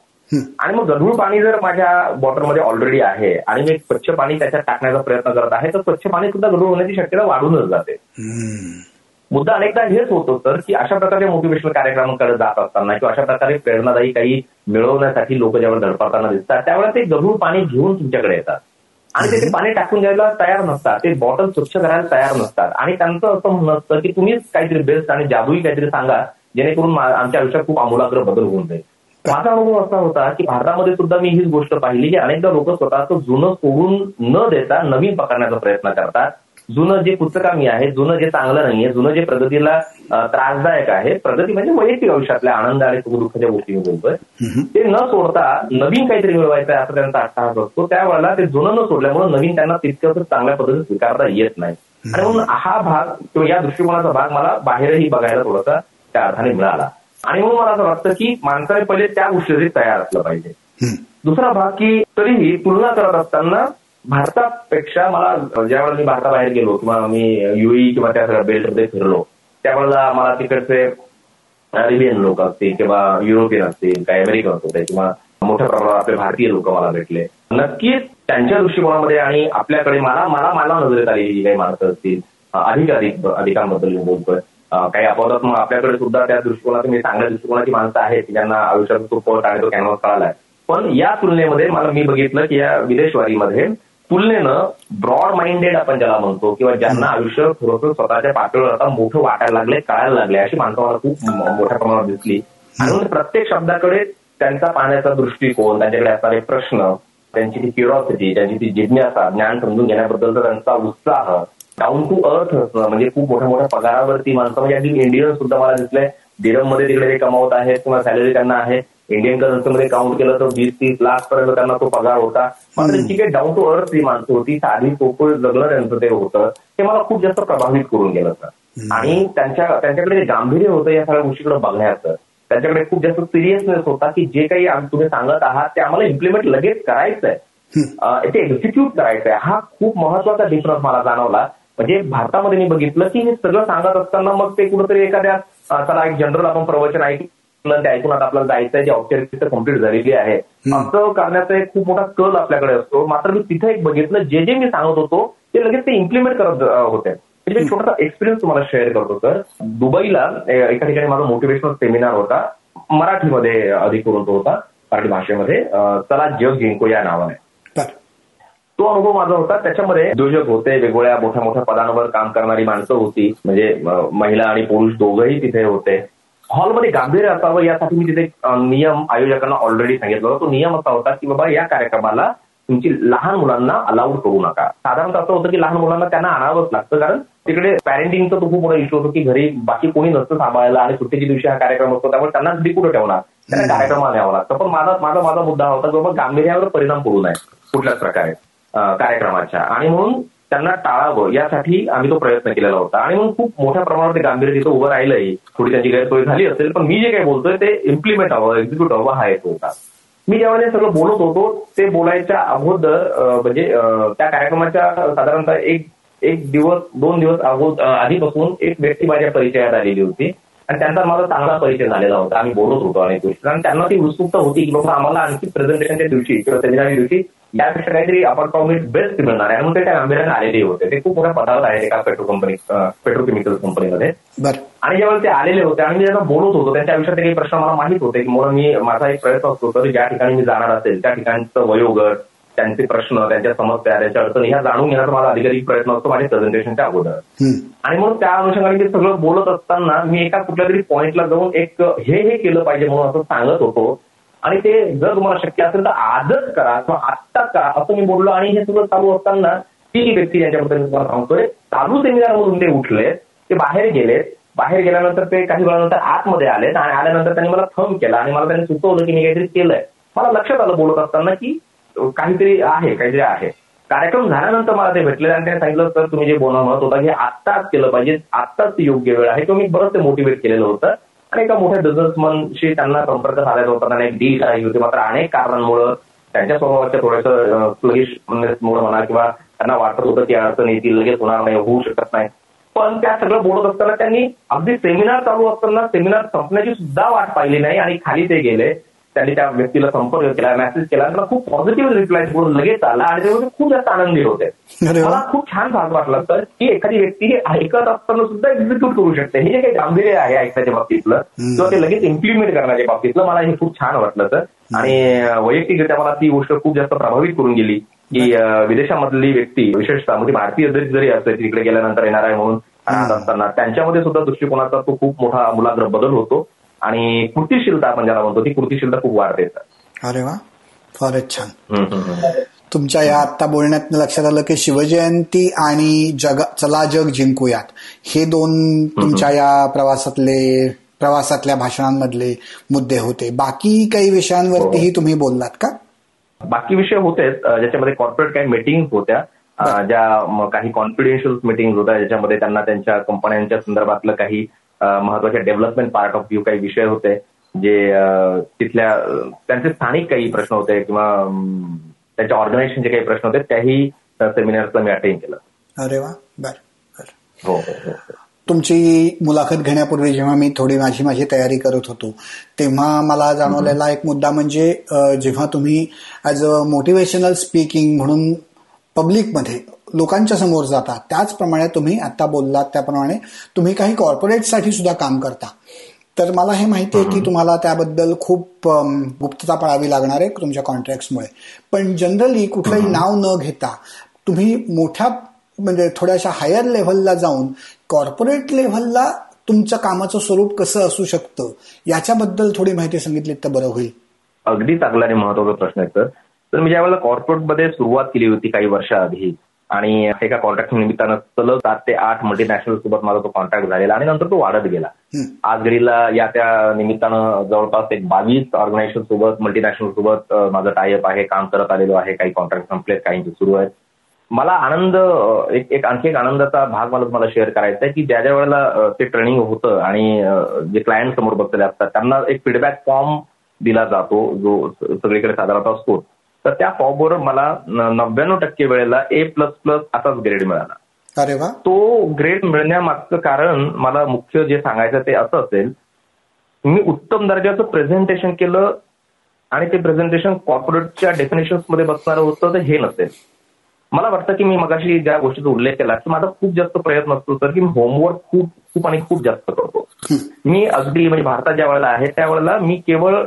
आणि मग गढूळ पाणी जर माझ्या बॉटलमध्ये ऑलरेडी आहे आणि मी स्वच्छ पाणी त्याच्यात टाकण्याचा प्रयत्न करत आहे तर स्वच्छ पाणी सुद्धा गढूळ होण्याची शक्यता वाढूनच जाते. मुद्दा अनेकदा हेच होतो तर की अशा प्रकारे मोटिवेशनल कार्यक्रमांकडे जात असताना किंवा अशा प्रकारे प्रेरणादायी काही मिळवण्यासाठी लोक जेव्हा धडपडताना दिसतात त्यावेळेला ते गढूळ पाणी घेऊन तुमच्याकडे येतात. आणि ते पाणी टाकून द्यायला तयार नसतात. ते बॉटल स्वच्छ करायला तयार नसतात. आणि त्यांचं असं म्हणणं असतं की तुम्हीच काहीतरी बेस्ट आणि जादूही काहीतरी सांगा जेणेकरून आमच्या आयुष्यात खूप आमूलाग्र बदल होऊन जाईल. माझा अनुभव असा होता की भारतामध्ये सुद्धा मी हीच गोष्ट पाहिली की अनेकदा लोक स्वतःचं जुनं सोडून न देता नवीन पकडण्याचा प्रयत्न करतात. जुनं जे पुस्तकामी आहे जुनं जे चांगलं नाहीये जुनं जे प्रगतीला त्रासदायक आहे प्रगती म्हणजे वैयक्तिक आयुष्यातल्या आनंद आणि सुखदुःखाच्या गोष्टी बोलतोय ते न सोडता नवीन काहीतरी मिळवायचं आहे असं त्यांचा अट्टहास असतो त्यावेळेला ते जुनं न सोडल्यामुळे नवीन त्यांना तितकं चांगल्या पद्धतीने स्वीकारता येत नाही. आणि म्हणून हा भाग किंवा या दृष्टिकोनाचा भाग मला बाहेरही बघायला थोडासा त्या अर्थाने मिळाला. आणि म्हणून मला असं वाटतं की माणसाने पहिले त्या गोष्टीसाठी तयार असलं पाहिजे. दुसरा भाग की तरीही तुलना करत असताना भारतापेक्षा मला ज्यावेळेला मी भारताबाहेर गेलो किंवा मी युई किंवा त्या बेल्टमध्ये फिरलो त्यावेळेला मला तिकडचे अरेबियन लोक असतील किंवा युरोपियन असतील काही अमेरिकन होते किंवा मोठ्या प्रमाणात आपले भारतीय लोक मला भेटले. नक्कीच त्यांच्या दृष्टिकोनामध्ये आणि आपल्याकडे मला मला मला नजरेत आलेली काही माणसं असतील अधिक अधिक अधिकांबद्दल मी बोलतोय. काही अपवादात मग आपल्याकडे सुद्धा त्या दृष्टिकोनात मी चांगल्या दृष्टिकोनाची माणसं आहेत ज्यांना आयुष्यात खूप पट आणि तो कॅनव्हास कळालाय पण या तुलनेमध्ये मला मी बघितलं की या विदेशवारीमध्ये तुलनेनं ब्रॉड माइंडेड आपण ज्याला म्हणतो किंवा ज्यांना आयुष्य थोडंसं स्वतःच्या पातळीवर आता मोठं वाटायला लागले कळायला लागले अशी माणसं मला खूप मोठ्या प्रमाणात दिसली. आणि प्रत्येक शब्दाकडे त्यांचा पाहण्याचा दृष्टिकोन त्यांच्याकडे असणारे प्रश्न त्यांची ती क्युरॉसिटी त्यांची ती जिज्ञासा ज्ञान समजून घेण्याबद्दलचा त्यांचा उत्साह डाऊन टू अर्थ असणं म्हणजे खूप मोठ्या मोठ्या पगारावरती माणसं म्हणजे अगदी इंडियन सुद्धा मला दिसलंयमध्ये तिकडे ते कमावत आहेत किंवा सॅलरी त्यांना आहे. इंडियन करन्सीमध्ये काउंट केलं तर वीस तीस लाख पर्यंत त्यांना तो पगार होता. मात्र त्यांची काही डाऊन टू अर्थ ती माणसं होती साधी सोपं जगणं त्यांचं ते होतं ते मला खूप जास्त प्रभावित करून गेलं सर आणि त्यांच्या त्यांच्याकडे गांभीर्य होतं या सगळ्या गोष्टीकडे बघण्याचं त्यांच्याकडे खूप जास्त सिरियसनेस होता की जे काही तुम्ही सांगत आहात ते आम्हाला इम्प्लिमेंट लगेच करायचं आहे ते एक्झिक्यूट करायचं आहे हा खूप महत्त्वाचा डिफरन्स मला जाणवला. म्हणजे भारतामध्ये मी बघितलं की हे सगळं सांगत असताना मग ते कुठेतरी एखाद्या चला एक जनरल आपण प्रवचन ऐकलं ते ऐकून आता आपल्याला जायचं आहे जी औपचारिकता कंप्लीट झालेली आहे. असं करण्याचा एक खूप मोठा कल आपल्याकडे असतो. मात्र मी तिथे एक बघितलं जे जे मी सांगत होतो ते लगेच ते इम्प्लिमेंट करत होते. म्हणजे छोटासा एक्सपिरियन्स तुम्हाला शेअर करतो सर दुबईला एका ठिकाणी माझा मोटिवेशनल सेमिनार होता. मराठीमध्ये अधिक करून तो होता मराठी भाषेमध्ये. चला जग जिंको या नावाने. तो अनुभव माझा होता. त्याच्यामध्ये उद्योजक होते वेगवेगळ्या मोठ्या मोठ्या पदांवर काम करणारी माणसं होती. म्हणजे महिला आणि पुरुष दोघंही तिथे होते. हॉलमध्ये गांभीर्य असावं यासाठी मी तिथे नियम आयोजकांना ऑलरेडी सांगितलं होता. तो नियम असा होता की बाबा या कार्यक्रमाला तुमची लहान मुलांना अलाउड करू नका. साधारणतः असं होतं की लहान मुलांना त्यांना आणावंच लागतं. कारण तिकडे पॅरेंटिंगचा तो खूप मोठा इश्यू होतो की घरी बाकी कोणी नसतं सांभाळायला आणि सुट्टीच्या दिवशी हा कार्यक्रम असतो त्यामुळे त्यांना घरी कुठं ठेवणार? त्यांना कार्यक्रमाला न्यावं लागतं. पण माझा माझा माझा मुद्दा होता की बाबा गांभीर्यावर परिणाम पडू नये कुठल्याच प्रकारे कार्यक्रमाच्या. आणि म्हणून त्यांना टाळावं यासाठी आम्ही तो प्रयत्न केलेला होता. आणि मग खूप मोठ्या प्रमाणावर गांभीर्य तिथं उभं राहिलंय थोडी त्यांची गैरसोय झाली असेल पण मी जे काही बोलतोय ते इम्प्लिमेंट हवं एक्झिक्यूट हवं हा एक होता. मी ज्यावेळेस सगळं बोलत होतो ते बोलायच्या अगोदर म्हणजे त्या कार्यक्रमाच्या साधारणतः एक एक दिवस दोन दिवस अगोद आधीपासून एक व्यक्ती माझ्या परिचयात आलेली होती. आणि त्यांचा माझा चांगला परिचय झालेला होता. आम्ही बोलत होतो अनेक गोष्टी आणि त्यांना ती उत्सुकता होती की बाबा आम्हाला आणखी प्रेझेंटेशनच्या दिवशी किंवा सेमिनारच्या दिवशी यापेक्षा काहीतरी आपण प्रॉमिट बेस्ट मिळणार आहे. म्हणून ते गांभीर्याने आलेले होते. ते खूप मोठ्या पदावर आहेत एका पेट्रोल कंपनी पेट्रोकेमिकल कंपनीमध्ये. आणि जेव्हा ते आलेले होते आणि मी त्यांना बोलत होतो त्यांच्या आयुष्यात काही प्रश्न मला माहीत होते की म्हणून मी माझा एक प्रयत्न असतो तर ज्या ठिकाणी मी जाणार असेल त्या ठिकाणचं वयोगट त्यांचे प्रश्न त्यांच्या समस्या त्यांच्या अडचणी ह्या जाणून घेण्याचा माझा अधिकाधिक प्रयत्न असतो माझ्या प्रेझेंटेशनच्या अगोदर. आणि म्हणून त्या अनुषंगाने ते सगळं बोलत असताना मी एका कुठल्या तरी पॉईंटला जाऊन एक हे हे केलं पाहिजे म्हणून असं सांगत होतो. आणि ते जर तुम्हाला शक्य असेल तर आजच करा. किंवा आत्ताच करा. असं मी बोललो आणि हे सगळं चालू असताना ती व्यक्ती ज्यांच्याबद्दल तुम्हाला सांगतोय. चालू सेमिनारमधून ते उठले ते बाहेर गेलेत. बाहेर गेल्यानंतर ते काही वेळानंतर आतमध्ये आलेत आणि आल्यानंतर त्यांनी मला थम केला आणि मला त्यांनी सुचवलं की मी काहीतरी केलंय. मला लक्षात आलं बोलत असताना की काहीतरी आहे काहीतरी आहे. कार्यक्रम झाल्यानंतर मला ते भेटले आणि त्यांनी सांगितलं तर तुम्ही जे बोलणं म्हणत होता हे आत्ताच केलं पाहिजे. आत्ताच योग्य वेळ आहे. किंवा मी बरंच मोटिवेट केलेलं होतं. एका मोठ्या बिझनेसमनशी त्यांना संपर्क साधायचा होता. त्यांना एक डील करायची होती. मात्र अनेक कारणांमुळे त्यांच्या स्वभावाच्या थोडंसं स्लगिशमुळे म्हणजे म्हणा किंवा त्यांना वाटत होतं की अडचण येतील लगेच होणार नाही होऊ शकत नाही. पण त्या सगळं बोलत असताना त्यांनी अगदी सेमिनार चालू असताना सेमिनार संपण्याची सुद्धा वाट पाहिली नाही आणि खाली ते गेले. त्यांनी त्या व्यक्तीला संपर्क केला मेसेज केला मला खूप पॉझिटिव्ह रिप्लाय लगेच आला आणि ते खूप जास्त आनंदी होते. मला खूप छान भाग वाटला तर की एखादी व्यक्ती हे ऐकत असताना सुद्धा एक्झिक्यूट करू शकते. हे जे काही गांभीर्य आहे ऐकण्याच्या बाबतीतलं किंवा ते लगेच इम्प्लिमेंट करण्याच्या बाबतीतलं मला हे खूप छान वाटलं तर आणि वैयक्तिकरित्या मला ती गोष्ट खूप जास्त प्रभावित करून गेली की विदेशामधली व्यक्ती विशेषतः म्हणजे भारतीय जरी असते तिकडे गेल्यानंतर येणार आहे म्हणून असताना त्यांच्यामध्ये सुद्धा दृष्टिकोनाचा तो खूप मोठा मुलाग्र बदल होतो. आणि कृतीशीलता आपण ज्याला म्हणतो ती कृतीशीलता खूप वाढते अरे वा फारच छान. तुमच्या या आता बोलण्यात लक्षात आलं की शिवजयंती आणि जग चला जग जिंकूयात. हे दोन तुमच्या या प्रवासातले प्रवासातल्या भाषणांमधले मुद्दे होते. बाकी काही विषयांवरतीही हो. तुम्ही बोललात का? बाकी विषय होते ज्याच्यामध्ये कॉर्पोरेट काही मीटिंग होत्या ज्या काही कॉन्फिडेन्शियल मिटिंग होत्या ज्याच्यामध्ये त्यांना त्यांच्या कंपन्यांच्या संदर्भातलं काही महत्त्वाचे डेव्हलपमेंट पार्ट ऑफ व्ह्यू काही विषय होते जे तिथल्या त्यांचे स्थानिक काही प्रश्न होते किंवा त्यांच्या ऑर्गनायझेशनचे काही प्रश्न होते त्याही सेमिनारचं मी अटेंड केलं. अरे वा बर हो, हो, हो. तुमची मुलाखत घेण्यापूर्वी जेव्हा मी थोडी माझी माझी तयारी करत होतो तेव्हा मला जाणवलेला एक मुद्दा म्हणजे जेव्हा तुम्ही ऍज अ मोटिवेशनल स्पीकिंग म्हणून पब्लिकमध्ये लोकांच्या समोर जाता. त्याचप्रमाणे तुम्ही आता बोललात त्याप्रमाणे तुम्ही काही कॉर्पोरेटसाठी सुद्धा काम करता. तर मला हे माहिती आहे की तुम्हाला त्याबद्दल खूप गुप्तता पाळावी लागणार आहे तुमच्या कॉन्ट्रॅक्टमुळे पण जनरली कुठलंही नाव न घेता तुम्ही मोठ्या म्हणजे थोड्याशा हायर लेव्हलला जाऊन कॉर्पोरेट लेव्हलला तुमचं कामाचं स्वरूप कसं असू शकतं याच्याबद्दल थोडी माहिती सांगितली तर बरं होईल. अगदी चांगला आणि महत्त्वाचा प्रश्न आहे तर मी ज्यावेळेला कॉर्पोरेटमध्ये सुरुवात केली होती काही वर्षाआधी आणि एका कॉन्ट्रॅक्ट निमित्तानं सलग सात ते आठ मल्टीनॅशनल सोबत माझा तो कॉन्ट्रॅक्ट झालेला आणि नंतर तो वाढत गेला. आज घडीला या त्या निमित्तानं जवळपास एक बावीस ऑर्गनायझेशन सोबत मल्टीनॅशनल सोबत माझं टायअप आहे काम करत आलेलो आहे काही कॉन्ट्रॅक्ट संपलेत काहींचे सुरू आहेत. मला आनंद एक एक आणखी एक आनंदाचा भाग मला तुम्हाला शेअर करायचा आहे की ज्या ज्या वेळेला ते ट्रेनिंग होतं आणि जे क्लायंट समोर बसलेले असतात त्यांना एक फीडबॅक फॉर्म दिला जातो जो सगळीकडे साधारणतः असतो तर त्या फॉर्मवर मला नव्याण्णव टक्के वेळेला ए प्लस प्लस असाच ग्रेड मिळाला. अरे वा. तो ग्रेड मिळण्यामागचं कारण मला मुख्य जे सांगायचं ते असं असेल मी उत्तम दर्जाचं प्रेझेंटेशन केलं आणि ते प्रेझेंटेशन कॉर्पोरेटच्या डेफिनेशनमध्ये बसणारं होतं तर हे नसेल. मला वाटतं की मी मगाशी ज्या गोष्टीचा उल्लेख केला की माझा खूप जास्त प्रयत्न असतो तर की मी होमवर्क खूप खूप आणि खूप जास्त करतो. मी अगदी म्हणजे भारतात ज्या वेळेला आहे त्यावेळेला मी केवळ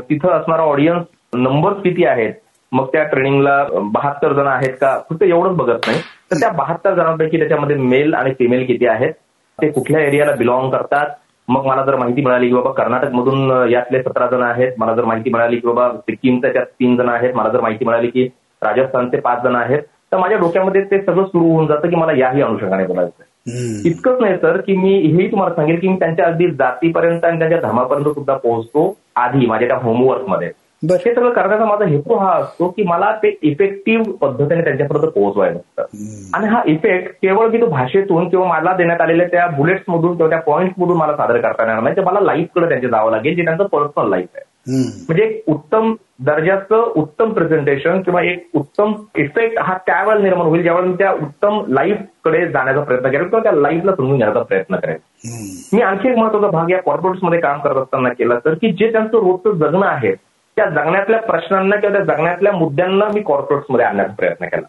तिथं असणारा ऑडियन्स नंबर किती आहेत? मग त्या ट्रेनिंगला बहात्तर जण आहेत का? फक्त एवढंच बघत नाही. तर त्या बहात्तर जणांपैकी त्याच्यामध्ये मेल आणि फिमेल किती आहेत? ते कुठल्या एरियाला बिलॉंग करतात? मग मला जर माहिती मिळाली की बाबा कर्नाटकमधून यातले सतरा जण आहेत मला जर माहिती मिळाली की बाबा सिक्कीमच्या त्यात तीन जण आहेत मला जर माहिती मिळाली की राजस्थानचे पाच जण आहेत तर माझ्या डोक्यामध्ये ते सगळं सुरू होऊन जातं की मला याही अनुषंगाने बोलायचं इतकंच नाही सर की मी हेही तुम्हाला सांगेल की मी त्यांच्या अगदी जातीपर्यंत आणि त्यांच्या धर्मापर्यंत सुद्धा पोहोचतो आधी माझ्या त्या होमवर्कमध्ये हे सगळं करण्याचा माझा हेतू हा असतो की मला ते इफेक्टिव्ह पद्धतीने त्यांच्यापर्यंत पोहोचवायचं असतं. आणि हा इफेक्ट केवळ मी तो भाषेतून किंवा मला देण्यात आलेल्या त्या बुलेट्स मधून किंवा त्या पॉईंट मधून मला सादर करता येणार नाही. तर मला लाईफकडे त्यांचे जावं लागेल जे त्यांचं पर्सनल लाईफ आहे. म्हणजे एक उत्तम दर्जाचं उत्तम प्रेझेंटेशन किंवा एक उत्तम इफेक्ट हा त्यावेळेला निर्माण होईल ज्यावेळेला मी त्या उत्तम लाईफकडे जाण्याचा प्रयत्न करेल किंवा त्या लाईफला समजून घेण्याचा प्रयत्न करेल. मी आणखी एक महत्त्वाचा भाग या कॉर्पोरेट्समध्ये काम करत असताना केला तर की जे त्यांचं रोजचं जगणं आहे त्या जगण्यातल्या प्रश्नांना किंवा त्या जगण्यातल्या मुद्द्यांना मी कॉर्पोरेट्समध्ये आणण्याचा प्रयत्न केला.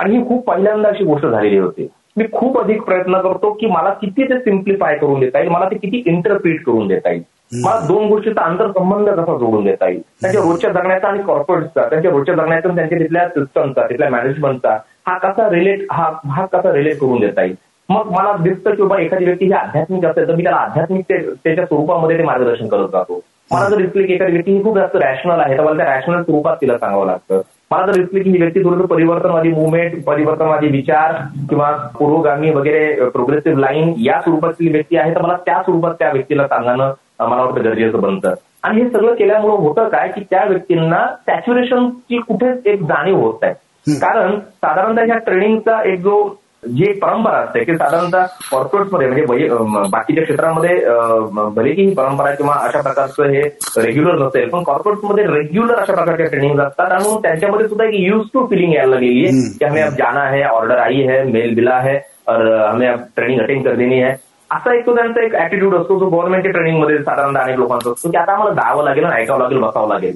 आणि ही खूप पहिल्यांदा अशी गोष्ट झालेली होती. मी खूप अधिक प्रयत्न करतो की मला किती ते सिम्प्लिफाय करून देता येईल मला ते किती इंटरप्रिट करून देता येईल. मला दोन गोष्टीचा आंतरसंबंध कसा जोडून देता येईल? त्यांच्या रोजच्या जगण्याचा आणि कॉर्पोरेटचा त्यांच्या रोजच्या जगण्याचा त्यांच्या तिथल्या सिस्टमचा तिथल्या मॅनेजमेंटचा हा कसा रिलेट हा हा कसा रिलेट करून देता येईल? मग मला दिसतं की बाबा एखादी व्यक्ती ही आध्यात्मिक असेल तर मी त्याला आध्यात्मिक त्याच्या स्वरूपामध्ये ते मार्गदर्शन करत जातो. मला जर दिसली की एखादी व्यक्ती ही खूप जास्त रॅशनल आहे तर मला त्या रॅशनल स्वरूपात तिला सांगावं लागतं. मला जर दिसली की ही व्यक्ती थोडंसं परिवर्तनवादी मुवमेंट परिवर्तनवादी विचार किंवा पुरोगामी वगैरे प्रोग्रेसिव्ह लाईन या स्वरूपातली व्यक्ती आहे तर मला त्या स्वरूपात त्या व्यक्तीला सांगणं मला वाटतं गरजेचं बनतं. आणि हे सगळं केल्यामुळे होतं काय की त्या व्यक्तींना सॅच्युरेशनची कुठेच एक जाणीव होत आहे कारण साधारणतः ह्या ट्रेनिंगचा एक जो जी परंपरा असते की साधारणतः कॉर्पोरेटमध्ये म्हणजे बाकीच्या क्षेत्रामध्ये भले की ही परंपरा किंवा अशा प्रकारचं हे रेग्युलर नसेल पण कॉर्पोरेटमध्ये रेग्युलर अशा प्रकारच्या ट्रेनिंग असतात आणि त्यांच्यामध्ये सुद्धा एक युज टू फिलिंग यायला लागलेली आहे की हमें अब जाना है ऑर्डर आई है मेल बिला है और हमें अब ट्रेनिंग अटेंड कर देनी है असा एक तो त्यांचा एक ऍटिट्यूड असतो जो गव्हर्नमेंटच्या ट्रेनिंगमध्ये साधारणतः अनेक लोकांचा असतो की आता आम्हाला जावं लागेल ऐकावं लागेल बसावं लागेल.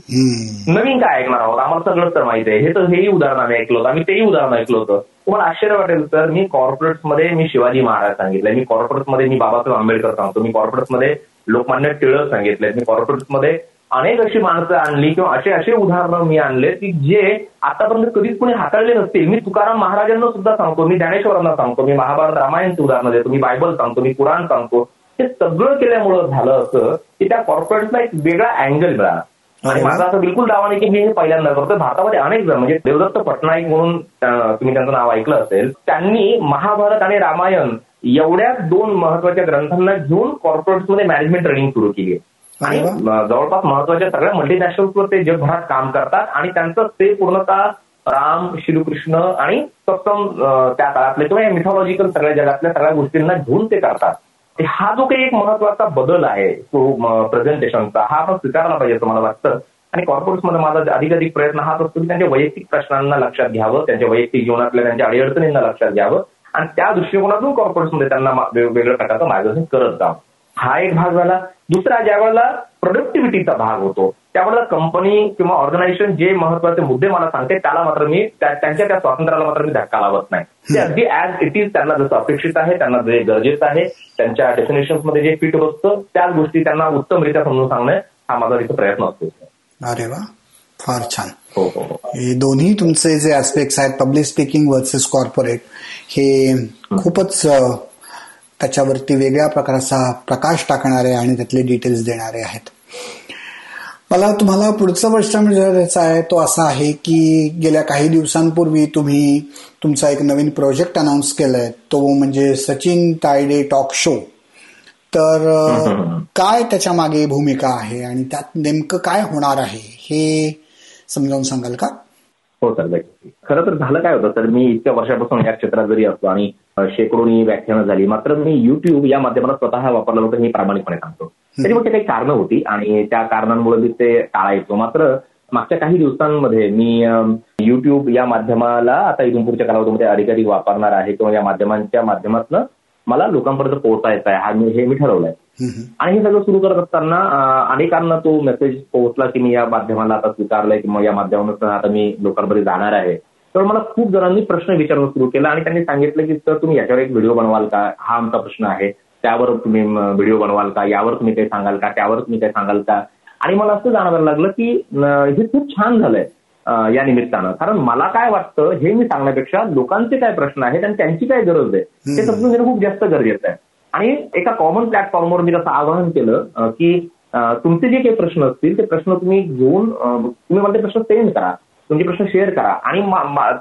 नवीन काय ऐकणार आहोत? आम्हाला सगळंच तर माहिती आहे. हे तर हेही उदाहरण आम्ही ऐकलं होतं. आम्ही तेही उदाहरण ऐकलं होतं. तुम्हाला आश्चर्य वाटेल तर मी कॉर्पोरेट्समध्ये मी शिवाजी महाराज सांगितलंय मी कॉर्पोरेट्समध्ये मी बाबासाहेब आंबेडकर सांगतो. मी कॉर्पोरेट्समध्ये लोकमान्य टिळक सांगितलंय मी कॉर्पोरेट्समध्ये अनेक अशी माणसं आणली किंवा असे असे उदाहरणं मी आणले की जे आतापर्यंत कधीच कोणी हाताळले नसतील. मी तुकाराम महाराजांना सुद्धा सांगतो मी ज्ञानेश्वरांना सांगतो मी महाभारत रामायणचं उदाहरण देतो मी बायबल सांगतो मी कुराण सांगतो. हे सगळं केल्यामुळं झालं असं की त्या कॉर्पोरेटला एक वेगळा अँगल मिळाला. आणि माझा असं बिलकुल दावा नाही की मी हे पहिल्यांदा करतो भारतामध्ये अनेक जण म्हणजे देवदत्त पटनाईक म्हणून तुम्ही त्यांचं नाव ऐकलं असेल त्यांनी महाभारत आणि रामायण एवढ्या दोन महत्त्वाच्या ग्रंथांना घेऊन कॉर्पोरेट्समध्ये मॅनेजमेंट ट्रेनिंग सुरू केली आहे. आणि जवळपास महत्त्वाच्या सगळ्या मल्टीनॅशनल्सवर ते जगभरात काम करतात आणि त्यांचं ते पूर्णतः राम श्रीकृष्ण आणि सप्तम त्या काळातले किंवा मिथॉलॉजिकल सगळ्या जगातल्या सगळ्या गोष्टींना घेऊन ते करतात. हा जो काही एक महत्त्वाचा बदल आहे तो प्रेझेंटेशनचा हा आपण स्वीकारला पाहिजे असं मला वाटतं. आणि कॉर्पोरेट्समध्ये माझा अधिक अधिक प्रयत्न हाच असतो की त्यांच्या वैयक्तिक प्रश्नांना लक्षात घ्यावं त्यांच्या वैयक्तिक जीवनातल्या त्यांच्या अडीअडचणींना लक्षात घ्यावं आणि त्या दृष्टिकोनातून कॉर्पोरेट्समध्ये त्यांना वेगवेगळ्या प्रकारचं मार्गदर्शन करत जावं. हा एक भाग झाला. दुसरा ज्या वेळेला प्रोडक्टिव्हिटीचा भाग होतो त्यावेळेला कंपनी किंवा ऑर्गनायझेशन जे महत्त्वाचे मुद्दे मला सांगते त्याला मात्र मी त्यांच्या त्या स्वातंत्र्याला मात्र मी धक्का लावत नाही. ते अगदी ऍज इट इज त्यांना जसं अपेक्षित आहे त्यांना जे गरजेचं आहे त्यांच्या डेफिनेशनमध्ये जे फिट बसतं त्याच गोष्टी त्यांना उत्तमरित्या समजून सांगणे हा माझा तिथे प्रयत्न असतो. अरे वा फार छान. हो हो हे. दोन्ही तुमचे जे ऍस्पेक्ट्स आहेत पब्लिक स्पीकिंग वर्सेस कॉर्पोरेट हे खूपच त्याच्यावरती वेगळ्या प्रकारचा प्रकाश टाकणारे आणि त्यातले डिटेल्स देणारे आहेत. मला तुम्हाला पुढचा प्रश्न विचारायचा आहे तो असा आहे की गेल्या काही दिवसांपूर्वी तुम्ही तुमचा एक नवीन प्रोजेक्ट अनाऊन्स केलाय तो म्हणजे सचिन तायडे टॉक शो तर काय त्याच्यामागे भूमिका आहे आणि त्यात नेमकं काय होणार आहे हे समजावून सांगाल का? हो सर खरं तर झालं काय होतं तर मी इतक्या वर्षापासून या क्षेत्रात जरी असतो आणि शेकडोनी व्याख्यानं झाली. मात्र मी युट्यूब या माध्यमाला स्वतः वापरलं होतं हे प्रामाणिकपणे सांगतो. त्याच्यामुळे काही कारणं होती आणि त्या कारणांमुळे मी ते टाळायचो मात्र मागच्या काही दिवसांमध्ये मी युट्यूब या माध्यमाला आता इथून पुढच्या कालावधीमध्ये अधिक अधिक वापरणार आहे किंवा या माध्यमांच्या माध्यमातून मला लोकांपर्यंत पोहोचायचं आहे. हा मी हे मी ठरवलंय. आणि हे सगळं सुरू करत असताना अनेकांना तो मेसेज पोहोचला की मी या माध्यमाला आता स्वीकारलंय किंवा या माध्यमातून आता मी लोकांपर्यंत जाणार आहे. तर मला खूप जणांनी प्रश्न विचारणं सुरू केला आणि त्यांनी सांगितलं की सर तुम्ही याच्यावर एक व्हिडिओ बनवाल का? हा आमचा प्रश्न आहे. त्यावर तुम्ही व्हिडिओ बनवाल का? यावर तुम्ही काही सांगाल का? त्यावर तुम्ही काही सांगाल का? आणि मला असं जाणवायला लागलं की हे खूप छान झालंय या निमित्तानं. कारण मला काय वाटतं हे मी सांगण्यापेक्षा लोकांचे काय प्रश्न आहेत आणि त्यांची काय गरज आहे हे समजून घेणं खूप जास्त गरजेचं आहे. आणि एका कॉमन प्लॅटफॉर्मवर मी तसं आवाहन केलं की तुमचे जे काही प्रश्न असतील ते प्रश्न तुम्ही घेऊन तुम्ही मला ते प्रश्न सेंड करा. तुमचे प्रश्न शेअर करा. आणि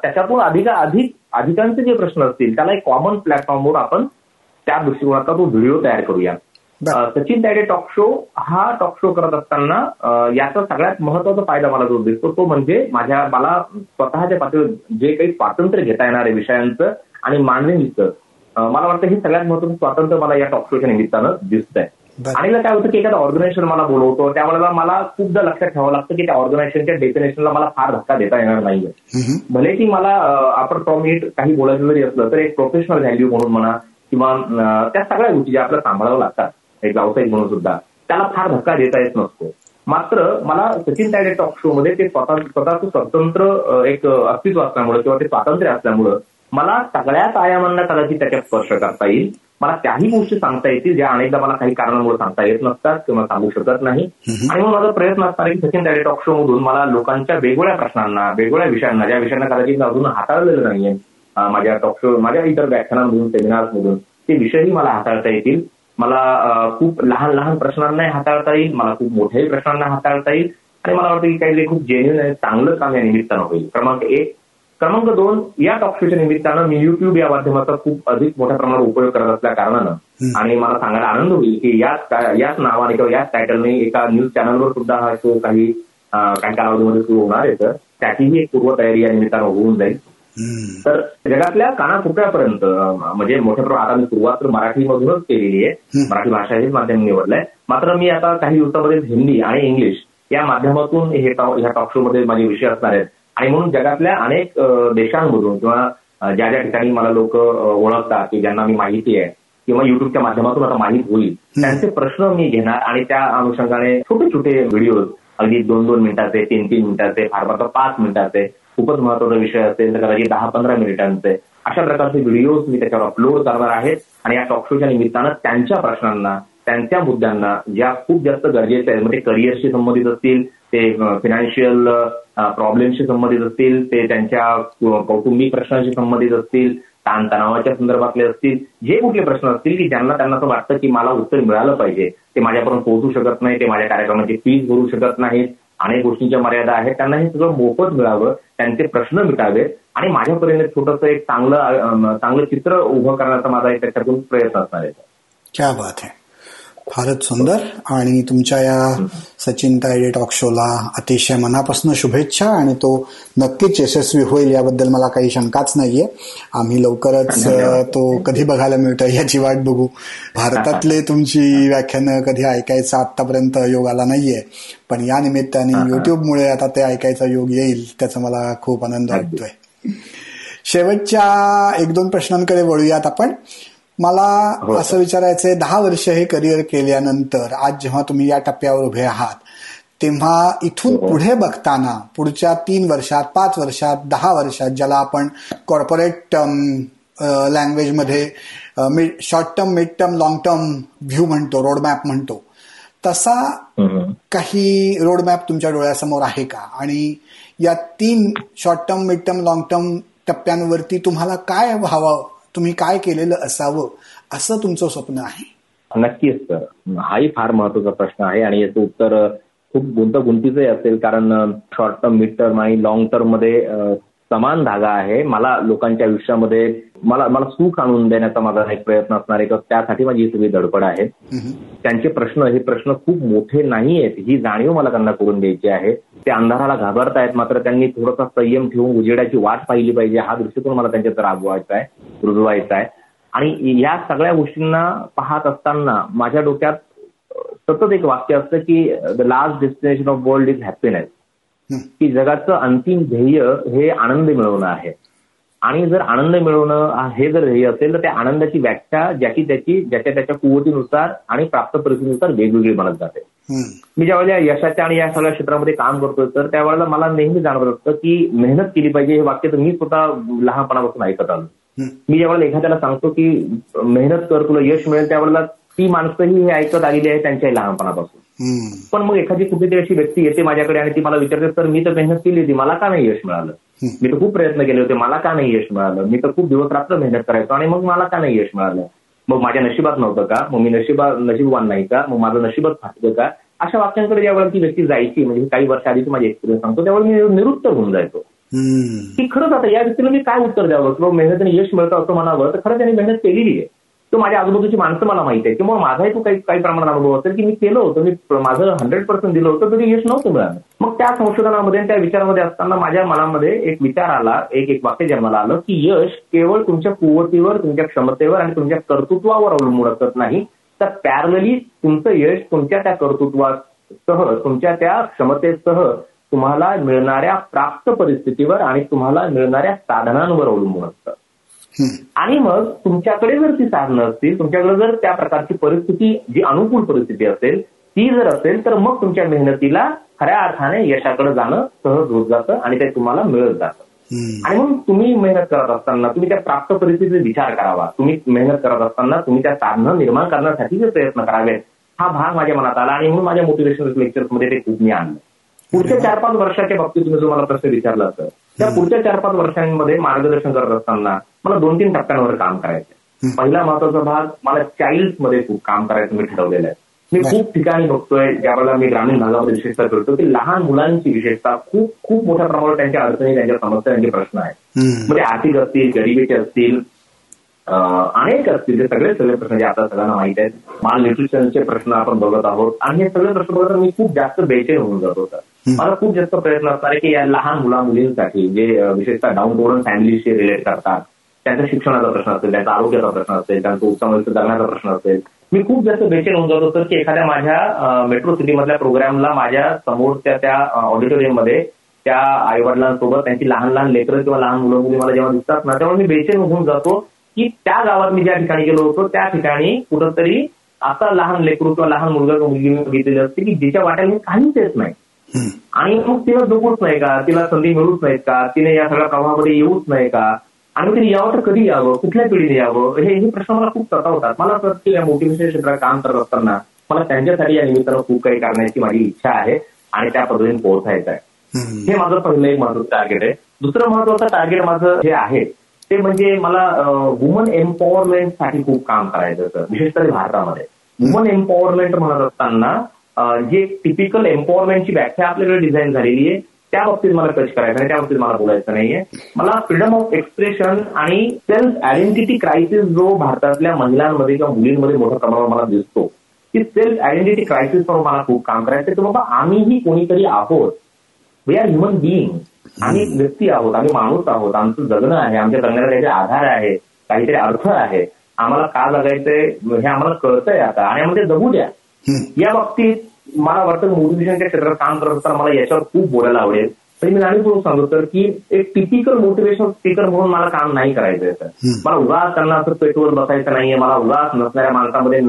त्याच्यातून अधिक अधिक अधिकांचे जे प्रश्न असतील त्याला एक कॉमन प्लॅटफॉर्मवर आपण त्या दृष्टिकोनाचा तो व्हिडिओ तयार करूया. सचिन तायडे टॉक शो हा टॉक शो करत असताना याचा सगळ्यात महत्त्वाचा फायदा मला जो दिसतो तो म्हणजे माझ्या मला स्वतःच्या पातळीवर जे काही स्वातंत्र्य घेता येणार आहे विषयांचं आणि मांडणीचं मला वाटतं हे सगळ्यात महत्वाचं स्वातंत्र्य मला या टॉक शोच्या निमित्तानं दिसतंय. आणि काय होतं की एखादा ऑर्गनायझेशन मला बोलवतो त्यावेळेला मला खूपदा लक्षात ठेवावं लागतं की त्या ऑर्गनायझेशनच्या डेफिनेशनला मला फार धक्का देता येणार नाहीये. भले की मला आपण फ्रॉम इट काही बोलायचं जरी असलं तर एक प्रोफेशनल व्हॅल्यू म्हणून म्हणा किंवा त्या सगळ्या गोष्टी ज्या आपल्याला सांभाळाव्या लागतात एक व्यावसायिक म्हणून सुद्धा त्याला फार धक्का देता येत नसतो. मात्र मला सचिन तायडे टॉक शो मध्ये ते स्वतः स्वतःचं स्वतंत्र एक अस्तित्व असल्यामुळे किंवा ते स्वातंत्र्य असल्यामुळं मला सगळ्याच आयामांना कदाचित त्याच्यात स्पर्श करता येईल. मला त्याही गोष्टी सांगता येतील ज्या अनेकदा मला काही कारणामुळे सांगता येत नसतात किंवा सांगू शकत नाही. आणि मग माझा प्रयत्न असणार की सचिन तायडे टॉक शो मधून मला लोकांच्या वेगवेगळ्या प्रश्नांना वेगवेगळ्या विषयांना ज्या विषयांना कदाचित अजून हाताळलेलं नाहीये माझ्या टॉक शो माझ्या इतर व्याख्यानांमधून सेमिनार्समधून ते विषयही मला हाताळता येतील. मला खूप लहान लहान प्रश्नांनाही हाताळता येईल मला खूप मोठ्याही प्रश्नांना हाताळता येईल. आणि मला वाटतं की काहीतरी खूप जेन्युन आणि चांगलं काम या निमित्तानं होईल. क्रमांक एक क्रमांक दोन या टॉक शोच्या निमित्तानं मी युट्यूब या माध्यमाचा खूप अधिक मोठ्या प्रमाणात उपयोग करत असल्या कारणानं आणि मला सांगायला आनंद होईल की याच याच नावाने किंवा याच टायटलने एका न्यूज चॅनलवर सुद्धा हा शो काही काही कालावधीमध्ये सुरू होणार आहे. तर त्याचीही एक पूर्वतयारी या निमित्तानं होऊन जाईल. तर जगातल्या कानाकोपऱ्यापर्यंत म्हणजे मोठ्या प्रमाणात आता मी सुरुवात तर मराठीमधूनच केलेली आहे. मराठी भाषा हेच माध्यम निवडलंय. मात्र मी आता काही दिवसामध्ये हिंदी आणि इंग्लिश या माध्यमातून हे ह्या टॉक शो मध्ये माझे विषय असणार आहेत. आणि म्हणून जगातल्या अनेक देशांमधून किंवा ज्या ज्या ठिकाणी मला लोक ओळखतात की ज्यांना मी माहिती आहे किंवा युट्यूबच्या माध्यमातून आता माहीत होईल त्यांचे प्रश्न मी घेणार आणि त्या अनुषंगाने छोटे छोटे व्हिडिओज अगदी दोन दोन मिनिटाचे तीन तीन मिनिटाचे फार फार पाच मिनिटाचे खूपच महत्त्वाचा विषय असेल तर कदाचित दहा पंधरा मिनिटांचे अशा प्रकारचे व्हिडिओज मी त्याच्यावर अपलोड करणार आहेत आणि या टॉक शोच्या निमित्तानं त्यांच्या प्रश्नांना त्यांच्या मुद्द्यांना ज्या खूप जास्त गरजेच्या आहेत म्हणजे करिअरशी संबंधित असतील ते फिनान्शियल प्रॉब्लेमशी संबंधित असतील ते त्यांच्या कौटुंबिक प्रश्नांशी संबंधित असतील ताणतणावाच्या संदर्भातले असतील जे कुठले प्रश्न असतील की ज्यांना त्यांना असं वाटतं की मला उत्तर मिळालं पाहिजे. ते माझ्यापर्यंत पोहोचू शकत नाही ते माझ्या कार्यक्रमाची फीस भरू शकत नाहीत. अनेक गोष्टींच्या मर्यादा आहेत. त्यांना हे सगळं मोफत मिळावं त्यांचे प्रश्न मिटावेत आणि माझ्यापर्यंत छोटंसं एक चांगलं चांगलं चित्र उभं करण्याचा माझा एक त्याच्यातून प्रयत्न असणार आहे. क्या बात आहे. फारच सुंदर. आणि तुमच्या या सचिन तायडे टॉक शोला अतिशय मनापासून शुभेच्छा आणि तो नक्कीच यशस्वी होईल याबद्दल मला काही शंकाच नाहीये. आम्ही लवकरच तो कधी बघायला मिळतोय याची वाट बघू. भारतातले तुमची व्याख्यानं कधी ऐकायचं आतापर्यंत योग आला नाहीये. पण या निमित्ताने युट्यूबमुळे आता ते ऐकायचा योग येईल त्याचा मला खूप आनंद वाटतोय. शेवटच्या एक दोन प्रश्नांकडे वळूयात आपण. मला हो. असं विचारायचंय दहा वर्ष हे करिअर केल्यानंतर आज जेव्हा तुम्ही या टप्प्यावर उभे आहात तेव्हा इथून हो. पुढे बघताना पुढच्या तीन वर्षात पाच वर्षात दहा वर्षात ज्याला आपण कॉर्पोरेट लँग्वेजमध्ये short term mid term long term view म्हणतो रोडमॅप म्हणतो तसा काही रोडमॅप तुमच्या डोळ्यासमोर आहे का आणि या तीन short term mid term long term टप्प्यांवरती तुम्हाला काय व्हावं तुम्ही काय केलेलं असावं असं तुमचं स्वप्न आहे? नक्कीच सर. हाही फार महत्त्वाचा प्रश्न आहे आणि याचं उत्तर खूप गुंतगुंतीचंही असेल कारण शॉर्ट टर्म मिड टर्म आणि लॉंग टर्ममध्ये समान धागा आहे. मला लोकांच्या आयुष्यामध्ये मला मला सुख आणून देण्याचा माझा एक प्रयत्न असणार आहे त्यासाठी माझी ही सगळी धडपड आहे. त्यांचे प्रश्न हे प्रश्न खूप मोठे नाही आहेत ही जाणीव मला त्यांना करून द्यायची आहे. ते अंधाराला घाबरतायत मात्र त्यांनी थोडासा संयम ठेवून उजेडाची वाट पाहिली पाहिजे. हा दृष्टिकोन मला त्यांच्यात राबवायचा आहे रुजवायचा आहे. आणि या सगळ्या गोष्टींना पाहत असताना माझ्या डोक्यात सतत एक वाक्य असतं की the last destination of world is happiness की जगाचं अंतिम ध्येय हे आनंद मिळवणं आहे. आणि जर आनंद मिळवणं हे जर ध्येय असेल तर त्या आनंदाची व्याख्या ज्याची त्याची ज्याच्या त्याच्या कुवतीनुसार आणि प्राप्त परिस्थितीनुसार वेगवेगळी बनत जाते. मी ज्यावेळेला यशाच्या आणि या सगळ्या क्षेत्रामध्ये काम करतोय तर त्यावेळेला मला नेहमी जाणवत असतं की मेहनत केली पाहिजे हे वाक्य तर मी स्वतः लहानपणापासून ऐकत आलो. मी ज्यावेळेला एखाद्याला सांगतो की मेहनत कर तुला यश मिळेल त्यावेळेला ती माणसंही हे ऐकत आलेली आहे त्यांच्याही लहानपणापासून. पण मग एखादी कुठेतरी अशी व्यक्ती येते माझ्याकडे आणि ती मला विचारते तर मी तर मेहनत केली होती मला का नाही यश मिळालं? मी तर खूप प्रयत्न केले होते मला का नाही यश मिळालं? मी तर खूप दिवस रात्र मेहनत करायचो आणि मग मला का नाही यश मिळालं? मग माझ्या नशिबात नव्हतं का? मग मी नशिबा नशीबवान नाही का? मग माझं नशिबात फाटतं का? अशा वाक्यांकडे ज्यावेळेला ती व्यक्ती जायची म्हणजे काही वर्ष आधीच माझी एक्सपिरियन्स सांगतो त्यावेळेला मी निरुत्तर होऊन जायचो. की खरंच आता या व्यक्तीला मी काय उत्तर द्यावं? किंवा मेहनतीने यश मिळतं असं म्हणावं तर खरं त्यांनी मेहनत केलेली आहे. तो माझ्या आजूबाजूची माणसं मला माहिती आहे किंवा माझाही तो काही काही प्रमाणात अनुभव असेल की मी केलं होतं. मी माझं हंड्रेड पर्सेंट दिलं होतं. तरी यश नव्हतं मिळालं. मग त्या संशोधनामध्ये त्या विचारामध्ये असताना माझ्या मनामध्ये एक विचार आला. एक एक वाक्य जन्माला आलं की यश केवळ तुमच्या कुवतीवर तुमच्या क्षमतेवर आणि तुमच्या कर्तृत्वावर अवलंबून असत नाही. तर पॅरलली तुमचं यश तुमच्या त्या कर्तृत्वासह तुमच्या त्या क्षमतेसह तुम्हाला मिळणाऱ्या प्राप्त परिस्थितीवर आणि तुम्हाला मिळणाऱ्या साधनांवर अवलंबून असतं. आणि मग तुमच्याकडे जर ती साधनं असतील तुमच्याकडे जर त्या प्रकारची परिस्थिती जी अनुकूल परिस्थिती असेल ती जर असेल तर मग तुमच्या मेहनतीला खऱ्या अर्थाने यशाकडे जाणं सहज होत जातं आणि ते तुम्हाला मिळत जातं. आणि म्हणून तुम्ही मेहनत करत असताना तुम्ही त्या प्राप्त परिस्थितीचा विचार करावा. तुम्ही मेहनत करत असताना तुम्ही त्या साधनं निर्माण करण्यासाठी जे प्रयत्न करावेत हा भाग माझ्या मनात आला आणि म्हणून माझ्या मोटिवेशनल लेक्चर्समध्ये ते खूप मी आणलं. पुढच्या चार पाच वर्षाच्या बाबतीत तुम्ही जो मला प्रश्न विचारला तर त्या पुढच्या चार पाच वर्षांमध्ये मार्गदर्शन करत असताना मला दोन तीन टप्प्यांवर काम करायचं पहिला महत्त्वाचा भाग मला चाइल्डमध्ये खूप काम करायचं मी ठरवलेलं आहे. मी खूप ठिकाणी बघतोय ज्यावेळेला मी ग्रामीण भागामध्ये विशेषतः करतो की लहान मुलांची विशेषतः खूप खूप मोठ्या प्रमाणावर त्यांच्या अडचणी त्यांच्या समस्या त्यांचे प्रश्न आहेत. म्हणजे आर्थिक असतील गरिबीचे असतील अनेक असतील ते सगळे सगळे प्रश्न जे आता सगळ्यांना माहीत आहेत. माल न्यूट्रिशनचे प्रश्न आपण बघत आहोत आणि हे सगळे प्रश्न बघत मी खूप जास्त बेचैन होऊन जात होता. मला खूप जास्त प्रयत्न असणार आहे की या लहान मुला मुलींसाठी जे विशेषतः डाऊन टू फॅमिलीशी रिलेट करतात त्यांच्या शिक्षणाचा प्रश्न असेल त्यांचा आरोग्याचा प्रश्न असेल त्यांचा उत्तम जगण्याचा प्रश्न असेल. मी खूप जास्त बेचैन होऊन जात होतो की एखाद्या माझ्या मेट्रो सिटीमधल्या प्रोग्रामला माझ्या समोरच्या त्या ऑडिटोरियममध्ये त्या आई वडिलांसोबत त्यांची लहान लहान लेकरं किंवा लहान मुलं मुली मला जेव्हा दिसतात ना तेव्हा मी बेचैन होऊन जातो की त्या गावात मी ज्या ठिकाणी गेलो होतो त्या ठिकाणी कुठंतरी आता लहान लेकरू किंवा लहान मुलगा मुलगी बघितलेली असते की जिच्या वाट्याने काहीच येत नाही. आणि मग तिला जपूच नाही का? तिला संधी मिळूच नाहीत का? तिने या सगळ्या प्रवाहामध्ये येऊच नाही का? आणि तिने यावं तर कधी यावं? कुठल्या पिढीने यावं? हे हे प्रश्न मला खूप सतावतात मला असं की या मोटिवेशन क्षेत्रात काम करत असताना मला त्यांच्यासाठी या निमित्तानं खूप काही करण्याची माझी इच्छा आहे आणि त्या पद्धतीने पोहोचायचं आहे. हे माझं पहिलं एक महत्वाचं टार्गेट आहे. दुसरं महत्वाचं टार्गेट माझं जे आहे ते म्हणजे मला वुमन एम्पॉवरमेंटसाठी खूप काम करायचं होतं. विशेषतः भारतामध्ये. वुमन एम्पॉवरमेंट म्हणत असताना जी टिपिकल एम्पॉवरमेंटची व्याख्या आपल्याकडे डिझाईन झालेली आहे त्या बाबतीत मला टच करायचं नाही त्या बाबतीत मला बोलायचं नाहीये. मला फ्रीडम ऑफ एक्सप्रेशन आणि सेल्फ आयडेंटिटी क्रायसिस जो भारतातल्या महिलांमध्ये किंवा मुलींमध्ये मोठ्या प्रमाणावर मला दिसतो की सेल्फ आयडेंटिटी क्रायसिसवर मला खूप काम करायचं की बाबा आम्हीही कोणीतरी आहोत. वी आर ह्युमन बिईंग आम्ही व्यक्ती आहोत आम्ही माणूस आहोत आमचं जगणं आहे आमच्या जगण्याला काहीतरी आधार आहे काहीतरी अर्थ आहे. आम्हाला का जगायचंय हे आम्हाला कळतंय आता. आणि आम्हाला जगू द्या. या बाबतीत मला वाटतं मोटिवेशनच्या क्षेत्रात काम करत असताना मला याच्यावर खूप बोलायला आवडेल. तरी मी जाणीवपूर्वक सांगतो तर की एक टिपिकल मोटिवेशन स्पीकर म्हणून मला काम नाही करायचं तर मला उगाच त्यांना असं पेट्रोल बसायचं नाहीये. मला उगाच नसणाऱ्या माणसामध्ये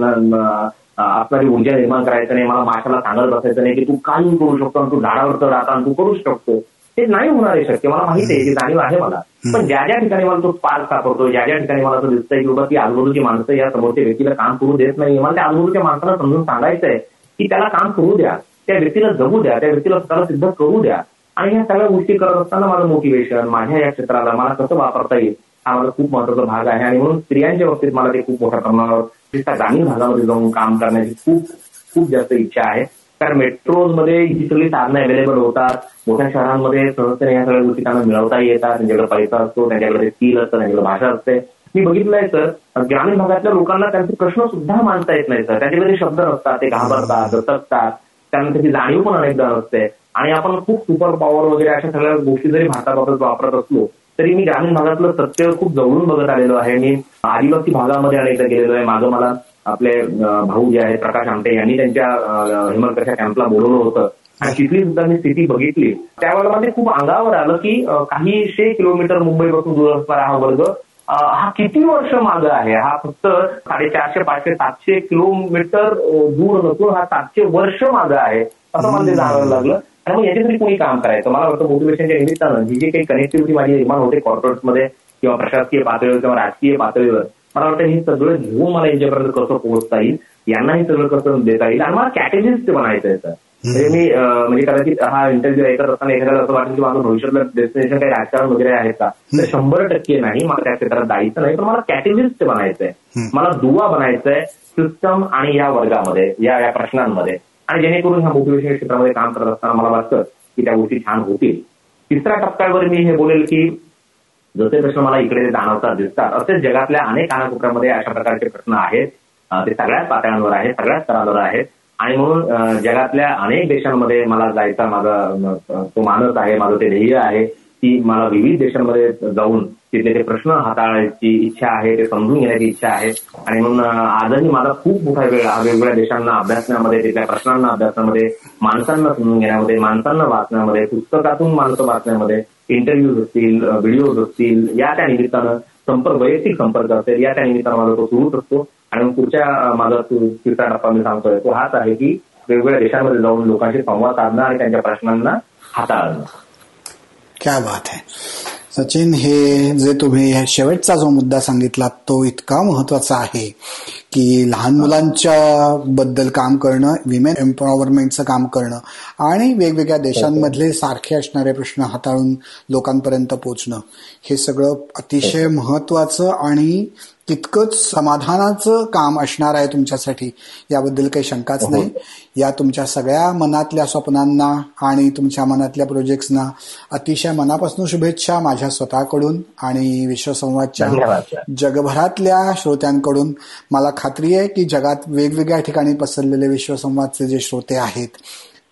असणारी ऊर्जा निर्माण करायचं नाही. मला माशाला सांगत बसायचं नाही की तू काही करू शकतो तू झाडावर तर आता तू करू शकतो. ते नाही होणार आहे शक्य. मला माहिती आहे की जाणीव आहे मला. पण ज्या ज्या ठिकाणी मला तो पार्क सापडतो ज्या ज्या ठिकाणी मला असं दिसतंय की बाबा ती आजूबाजूची माणसं या समोरच्या व्यक्तीला काम करू देत नाही मला त्या आजूबाजूच्या माणसाला समजून सांगायचंय. की त्याला काम करू द्या त्या व्यक्तीला जगू द्या त्या व्यक्तीला स्वतःला सिद्ध करू द्या. आणि ह्या सगळ्या गोष्टी करत असताना माझं मोटिवेशन माझ्या या क्षेत्राला मला कसं वापरता येईल हा माझा खूप महत्त्वाचा भाग आहे. आणि म्हणून स्त्रियांच्या बाबतीत मला ते खूप मोठ्या प्रमाणावर ग्रामीण भागामध्ये जाऊन काम करण्याची खूप खूप जास्त इच्छा आहे. कारण मेट्रोमध्ये ही सगळी साधनं अवेलेबल होतात. मोठ्या शहरांमध्ये सहजतेने या सगळ्या गोष्टी त्यांना मिळवता येतात. त्यांच्याकडे पैसा असतो त्यांच्याकडे स्किल असतं त्यांच्याकडे भाषा असते. मी बघितलंय सर. ग्रामीण भागातल्या लोकांना त्यांचे प्रश्न सुद्धा मांडता येत नाही सर. त्यांच्याकडे शब्द नसतात ते घाबरतात दचकतात त्यांना त्याची जाणीव पण अनेकदा नसते. आणि आपण खूप सुपर पॉवर वगैरे अशा सगळ्या गोष्टी जरी भारताबाबत वापरत असलो तरी मी ग्रामीण भागातलं सत्य खूप जवळून बघत आलेलो आहे. मी आदिवासी भागामध्ये अनेकदा गेलेलो आहे. माझं मला आपले भाऊ जे आहेत प्रकाश आमटे यांनी त्यांच्या हिमलकरच्या कॅम्पला बोलवलं होतं. आणि तिथली सुद्धा मी स्थिती बघितली. त्यावेळेला मध्ये खूप अंगावर आलं की काहीशे किलोमीटर मुंबईपासून दूर असणारा हा वर्ग हा किती वर्ष मागं आहे? हा फक्त साडेचारशे पाचशे सातशे किलोमीटर दूर नसून हा सातशे वर्ष मागं आहे असं मला ते जाणवायला लागलं. आणि मग याच्यासाठी कोणी काम करायचं? मला वाटतं मोटिवेशनच्या निमित्तानं जी जी काही कनेक्टिव्हिटी माझी निर्माण होते कॉर्पोरेटमध्ये किंवा प्रशासकीय पातळीवर किंवा राजकीय पातळीवर मला वाटतं हे सगळं घेऊन मला यांच्यापर्यंत कसं पोहोचता येईल. यांना हे सगळं कसं देता येईल. आणि मला कॅटेगरीज बनायचं आहे म्हणजे मी म्हणजे कदाचित हा इंटरव्ह्यू ऐकत असताना एखाद्याला असं वाटेल की माझं भविष्यातलं डेस्टिनेशन काही राजकारण वगैरे आहे का? तर शंभर टक्के नाही मला त्या क्षेत्रात जायचं नाही. पण मला कॅटेगरीज बनायचंय. मला दुवा बनायचंय सिस्टम आणि या वर्गामध्ये या या प्रश्नांमध्ये. आणि जेणेकरून ह्या मोटिवेशन क्षेत्रामध्ये काम करत असताना मला वाटतं की त्या गोष्टी छान होतील. तिसऱ्या टप्प्यावर मी हे बोलेल की जसे प्रश्न मला इकडे जाणवतात दिसतात असेच जगातल्या अनेक कानाकोपऱ्यामध्ये अशा प्रकारचे प्रश्न आहेत. ते सगळ्याच पातळ्यांवर आहेत सगळ्याच स्तरांवर आहेत. आणि म्हणून जगातल्या अनेक देशांमध्ये मला जायचा माझा तो मानस आहे माझं ते ध्येय आहे की मला विविध देशांमध्ये जाऊन तिथले ते प्रश्न हाताळायची इच्छा आहे ते समजून घेण्याची इच्छा आहे. आणि म्हणून आजही माझा खूप मोठा वेळ वेगवेगळ्या देशांना अभ्यासण्यामध्ये तिथल्या प्रश्नांना अभ्यासण्यामध्ये माणसांना समजून घेण्यामध्ये माणसांना वाचण्यामध्ये पुस्तकातून माणसं वाचण्यामध्ये इंटरव्ह्यूज असतील व्हिडिओज असतील या त्या निमित्तानं संपर्क वैयक्तिक संपर्क असेल या त्या निमित्तानं माझा तो सुरूच असतो आणि पुढच्या माझा तिसरा टप्पा मी सांगतोय तो हाच आहे की वेगवेगळ्या देशांमध्ये जाऊन लोकांशी संवाद साधणं आणि त्यांच्या प्रश्नांना हाताळणं. क्या बात आहे सचिन हे जे तुम्ही शेवटचा जो मुद्दा सांगितला तो इतका महत्त्वाचा आहे. की लहान मुलांच्या बद्दल काम करणं विमेन एम्पॉवरमेंटचं काम करणं आणि वेगवेगळ्या देशांमधले सारखे असणारे प्रश्न हाताळून लोकांपर्यंत पोचणं हे सगळं अतिशय महत्वाचं आणि तितकंच समाधानाचं काम असणार आहे तुमच्यासाठी याबद्दल काही शंकाच हो. नाही. या तुमच्या सगळ्या मनातल्या स्वप्नांना आणि तुमच्या मनातल्या प्रोजेक्ट्सना अतिशय मनापासून शुभेच्छा माझ्या स्वतःकडून आणि विश्वसंवादच्या जगभरातल्या श्रोत्यांकडून. मला खात्री आहे की जगात वेगवेगळ्या ठिकाणी पसरलेले विश्वसंवादचे जे श्रोते आहेत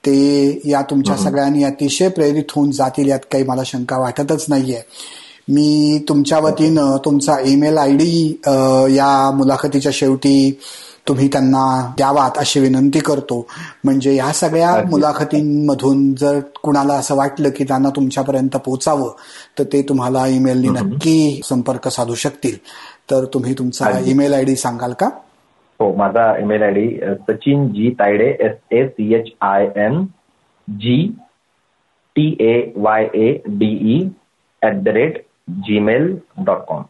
ते या तुमच्या सगळ्यांनी अतिशय प्रेरित होऊन जातील यात काही मला शंका वाटतच नाहीये. मी तुमच्या वतीनं तुमचा ईमेल आय डी या मुलाखतीच्या शेवटी तुम्ही त्यांना द्यावात अशी विनंती करतो. म्हणजे या सगळ्या मुलाखतींमधून जर कुणाला असं वाटलं की त्यांना तुमच्यापर्यंत पोचावं तर ते तुम्हाला ईमेलनी नक्की संपर्क साधू शकतील. तर तुम्ही तुमचा ईमेल आय डी सांगाल का? हो माझा email I D Sachin G Tayde S A C H I N G T A Y A D E at the rate Gmail dot com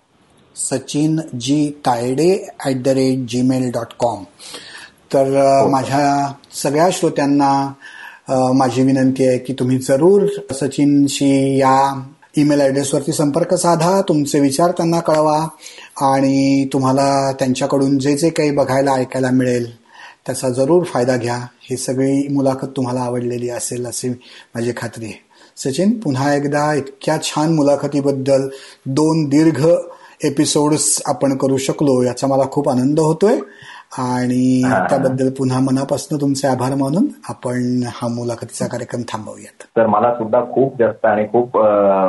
Sachin G Tayde at the rate Gmail dot com तर हो. माझ्या सगळ्या श्रोत्यांना माझी विनंती आहे की तुम्ही जरूर सचिनशी या ईमेल ॲड्रेसवरती संपर्क साधा तुमचे विचार त्यांना कळवा आणि तुम्हाला त्यांच्याकडून जे जे काही बघायला ऐकायला मिळेल त्याचा जरूर फायदा घ्या. ही सगळी मुलाखत तुम्हाला आवडलेली असेल अशी माझी खात्री आहे. सचिन पुन्हा एकदा इतक्या छान मुलाखतीबद्दल दोन दीर्घ एपिसोड्स आपण करू शकलो याचा मला खूप आनंद होतोय. आणि त्याबद्दल पुन्हा मनापासून तुमचे आभार मानून आपण हा मुलाखतीचा कार्यक्रम थांबवूयात. तर मला सुद्धा खूप जास्त आणि खूप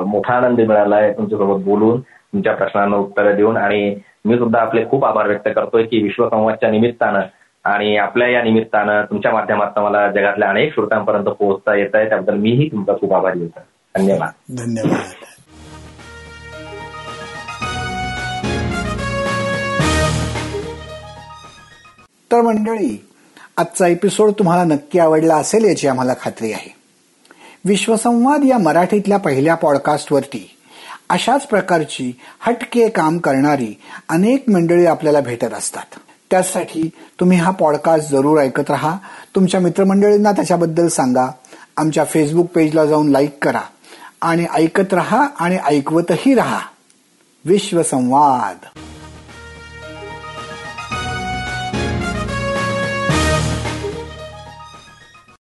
मोठा आनंद मिळाला आहे तुमच्यासोबत बोलून तुमच्या प्रश्नांना उत्तरं देऊन आणि मी सुद्धा आपले खूप आभार व्यक्त करतोय की विश्वसंवादच्या निमित्तानं आणि आपल्या या निमित्तानं तुमच्या माध्यमातून मला जगातल्या अनेक श्रोत्यांपर्यंत पोहोचता येत आहे त्याबद्दल मीही तुमचा खूप आभारी होतो. धन्यवाद. धन्यवाद. तर मंडळी आजचा एपिसोड तुम्हाला नक्की आवडला असेल याची आम्हाला खात्री आहे. विश्वसंवाद या मराठीतल्या पहिल्या पॉडकास्टवरती अशाच प्रकारची हटके काम करणारी अनेक मंडळी आपल्याला भेटत असतात. त्यासाठी तुम्ही हा पॉडकास्ट जरूर ऐकत राहा. तुमच्या मित्रमंडळींना त्याच्याबद्दल सांगा. आमच्या फेसबुक पेजला जाऊन लाईक करा. आणि ऐकत राहा आणि ऐकवतही राहा. विश्वसंवाद.